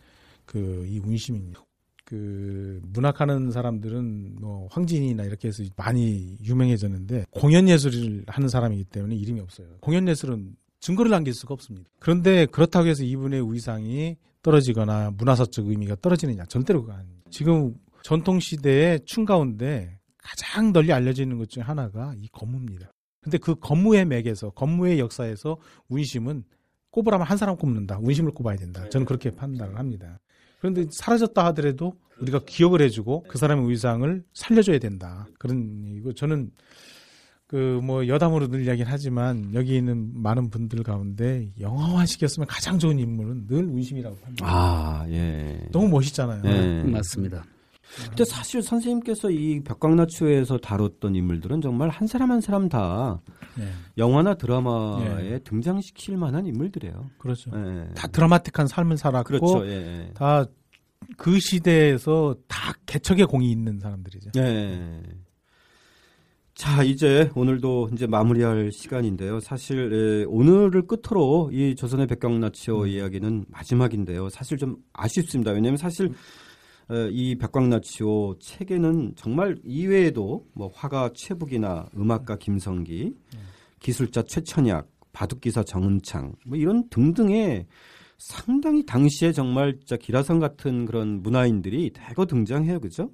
S3: 그 이 운심입니다. 그 문학하는 사람들은 뭐 황진이나 이렇게 해서 많이 유명해졌는데 공연 예술을 하는 사람이기 때문에 이름이 없어요. 공연 예술은 증거를 남길 수가 없습니다. 그런데 그렇다고 해서 이분의 위상이 떨어지거나 문화사적 의미가 떨어지느냐 절대로 그거 아닙니다. 지금 전통 시대의 춤 가운데 가장 널리 알려져 있는 것 중에 하나가 이 건무입니다. 근데 그 건무의 맥에서 건무의 역사에서 운심은 꼽으라면 한 사람 꼽는다. 운심을 꼽아야 된다. 저는 그렇게 판단을 합니다. 그런데 사라졌다 하더라도 우리가 기억을 해주고 그 사람의 위상을 살려줘야 된다. 그런 이거 저는 그 뭐 여담으로 늘 이야기를 하지만 여기 있는 많은 분들 가운데 영화화 시켰으면 가장 좋은 인물은 늘 운심이라고 합니다.
S1: 아, 예.
S3: 너무 멋있잖아요.
S1: 예.
S2: 맞습니다.
S1: 근데 사실 선생님께서 이 벽광나추에서 다뤘던 인물들은 정말 한 사람 한 사람 다
S3: 예.
S1: 영화나 드라마에 등장시킬 만한 인물들이에요.
S3: 그렇죠.
S1: 예.
S3: 다 드라마틱한 삶을 살았고
S1: 그렇죠. 예.
S3: 다그 시대에서 다 개척의 공이 있는 사람들이죠.
S1: 예. 자, 이제 오늘도 이제 마무리할 시간인데요. 사실 에, 오늘을 끝으로 이 조선의 백광나치오
S3: 음.
S1: 이야기는 마지막인데요. 사실 좀 아쉽습니다. 왜냐하면 사실 에, 이 백광나치오 책에는 정말 이외에도 뭐 화가 최북이나 음악가 김성기, 기술자 최천약, 바둑기사 정은창 뭐 이런 등등의 상당히 당시에 정말 진짜 기라성 같은 그런 문화인들이 대거 등장해요, 그죠?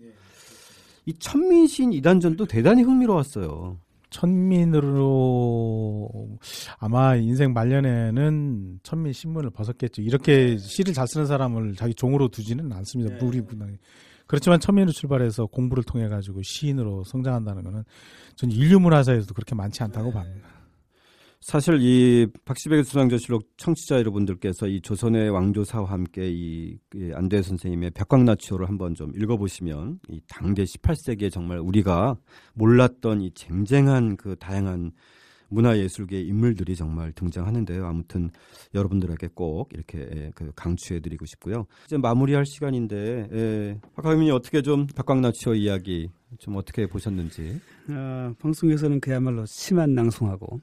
S1: 이 천민신 이단전도 대단히 흥미로웠어요.
S3: 천민으로 아마 인생 말년에는 천민 신문을 벗었겠죠. 이렇게 시를 잘 쓰는 사람을 자기 종으로 두지는 않습니다. 무리 분당이. 그렇지만 천민으로 출발해서 공부를 통해 가지고 시인으로 성장한다는 것은 전 인류 문화사에서도 그렇게 많지 않다고 봅니다.
S1: 사실 이 박시백의 수상저실록 청취자 여러분들께서 이 조선의 왕조사와 함께 이, 이 안대 선생님의 백광나치호를 한번 좀 읽어보시면 이 당대 18세기에 정말 우리가 몰랐던 이 쟁쟁한 그 다양한 문화예술계 인물들이 정말 등장하는데요. 아무튼 여러분들에게 꼭 이렇게 예, 그 강추해드리고 싶고요. 이제 마무리할 시간인데 예, 박하민이 어떻게 좀 백광나치호 이야기 좀 어떻게 보셨는지.
S2: 어, 방송에서는 그야말로 심한 낭송하고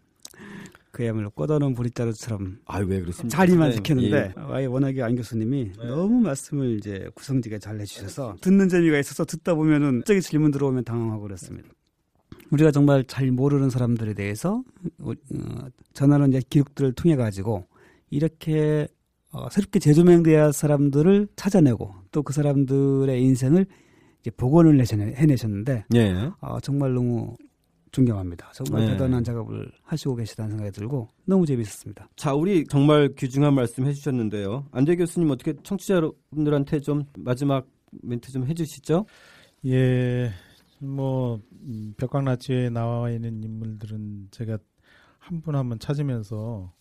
S2: 그야말로 꺼다놓은 보리자루처럼
S1: 아왜 그렇습니까?
S2: 자리만
S1: 네,
S2: 지켰는데
S1: 예.
S2: 아예 워낙에 안 교수님이 너무 말씀을 이제 구성지게 잘 해주셔서 듣는 재미가 있어서 듣다 보면은 갑자기 질문 들어오면 당황하고 그랬습니다. 우리가 정말 잘 모르는 사람들에 대해서 어, 전하는 이제 기록들을 통해 가지고 이렇게 어, 새롭게 재조명돼야 할 사람들을 찾아내고 또 그 사람들의 인생을 이제 복원을 해내셨는데
S1: 예.
S2: 아, 정말 너무 존경합니다. 정말
S1: 네.
S2: 대단한 작업을 하시고 계시다는 생각이 들고 너무 재밌었습니다.
S1: 자, 우리 정말 귀중한 말씀 해주셨는데요. 안대 교수님 어떻게 청취자 여러분들한테 좀 마지막 멘트 좀 해주시죠.
S3: 예, 뭐 음, 벽광나치에 나와 있는 인물들은 제가 한 분 한 분 찾으면서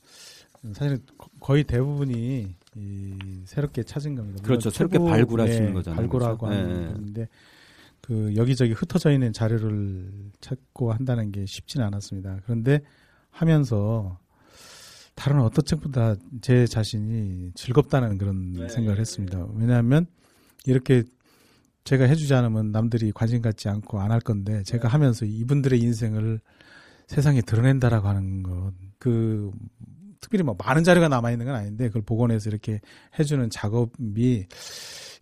S3: 사실은 거- 거의 대부분이 이 새롭게 찾은 겁니다.
S1: 그렇죠. 새롭게 발굴하시는
S3: 네,
S1: 거잖아요.
S3: 발굴하고
S1: 그렇죠?
S3: 하는
S1: 예.
S3: 건데 그 여기저기 흩어져 있는 자료를 찾고 한다는 게 쉽지는 않았습니다. 그런데 하면서 다른 어떤 책보다 제 자신이 즐겁다는 그런
S1: 네.
S3: 생각을 했습니다. 왜냐하면 이렇게 제가 해주지 않으면 남들이 관심 갖지 않고 안 할 건데 제가 하면서 이분들의 인생을 세상에 드러낸다라고 하는 것, 그 특별히 뭐 많은 자료가 남아 있는 건 아닌데 그걸 복원해서 이렇게 해주는 작업이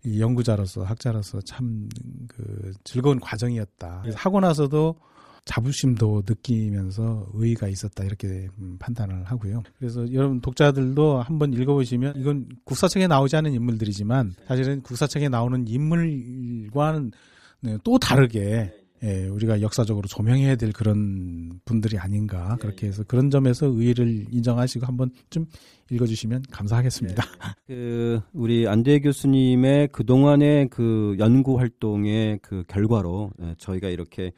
S3: 이 연구자로서 학자로서 참 그 즐거운 과정이었다. 그래서 하고 나서도 자부심도 느끼면서 의의가 있었다 이렇게 음, 판단을 하고요. 그래서 여러분 독자들도 한번 읽어보시면 이건 국사책에 나오지 않은 인물들이지만 사실은 국사책에 나오는 인물과는 네, 또 다르게 예, 우리가 역사적으로 조명해야 될 그런 분들이 아닌가 그렇게 해서 그런 점에서 의의를 인정하시고 한번 좀 읽어주시면 감사하겠습니다.
S1: 그 우리 안대 교수님의 그 동안의 그 연구 활동의 그 결과로 예, 저희가 이렇게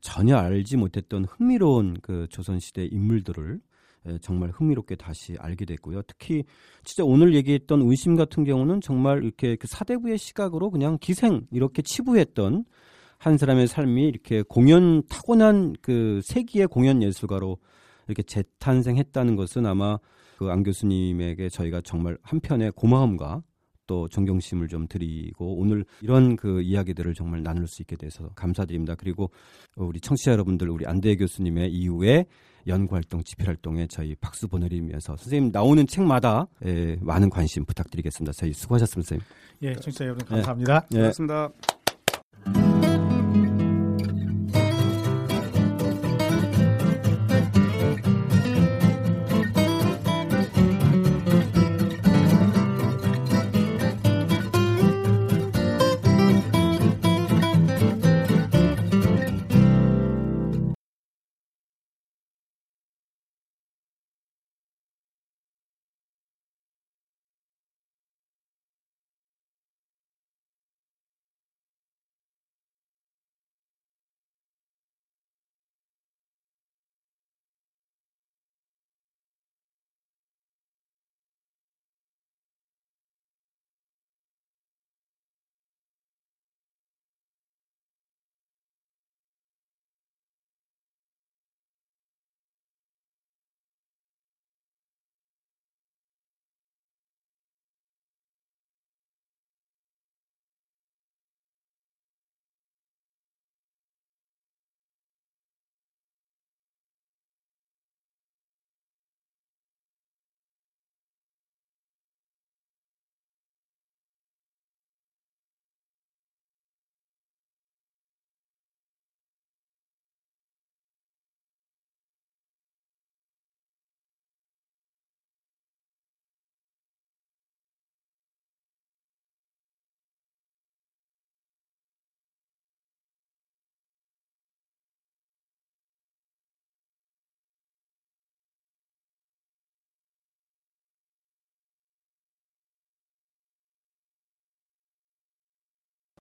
S1: 전혀 알지 못했던 흥미로운 그 조선 시대 인물들을 예, 정말 흥미롭게 다시 알게 됐고요. 특히 진짜 오늘 얘기했던 운심 같은 경우는 정말 이렇게 그 사대부의 시각으로 그냥 기생 이렇게 치부했던 한 사람의 삶이 이렇게 공연 타고난 그 세기의 공연 예술가로 이렇게 재탄생했다는 것은 아마 그 안 교수님에게 저희가 정말 한편의 고마움과 또 존경심을 좀 드리고 오늘 이런 그 이야기들을 정말 나눌 수 있게 돼서 감사드립니다. 그리고 우리 청취자 여러분들 우리 안대 교수님의 이후에 연구 활동, 집필 활동에 저희 박수 보내드리면서 선생님 나오는 책마다 예, 많은 관심 부탁드리겠습니다. 저희 수고하셨습니다, 선생님.
S3: 예, 청취자 여러분 감사합니다.
S1: 예.
S2: 고맙습니다.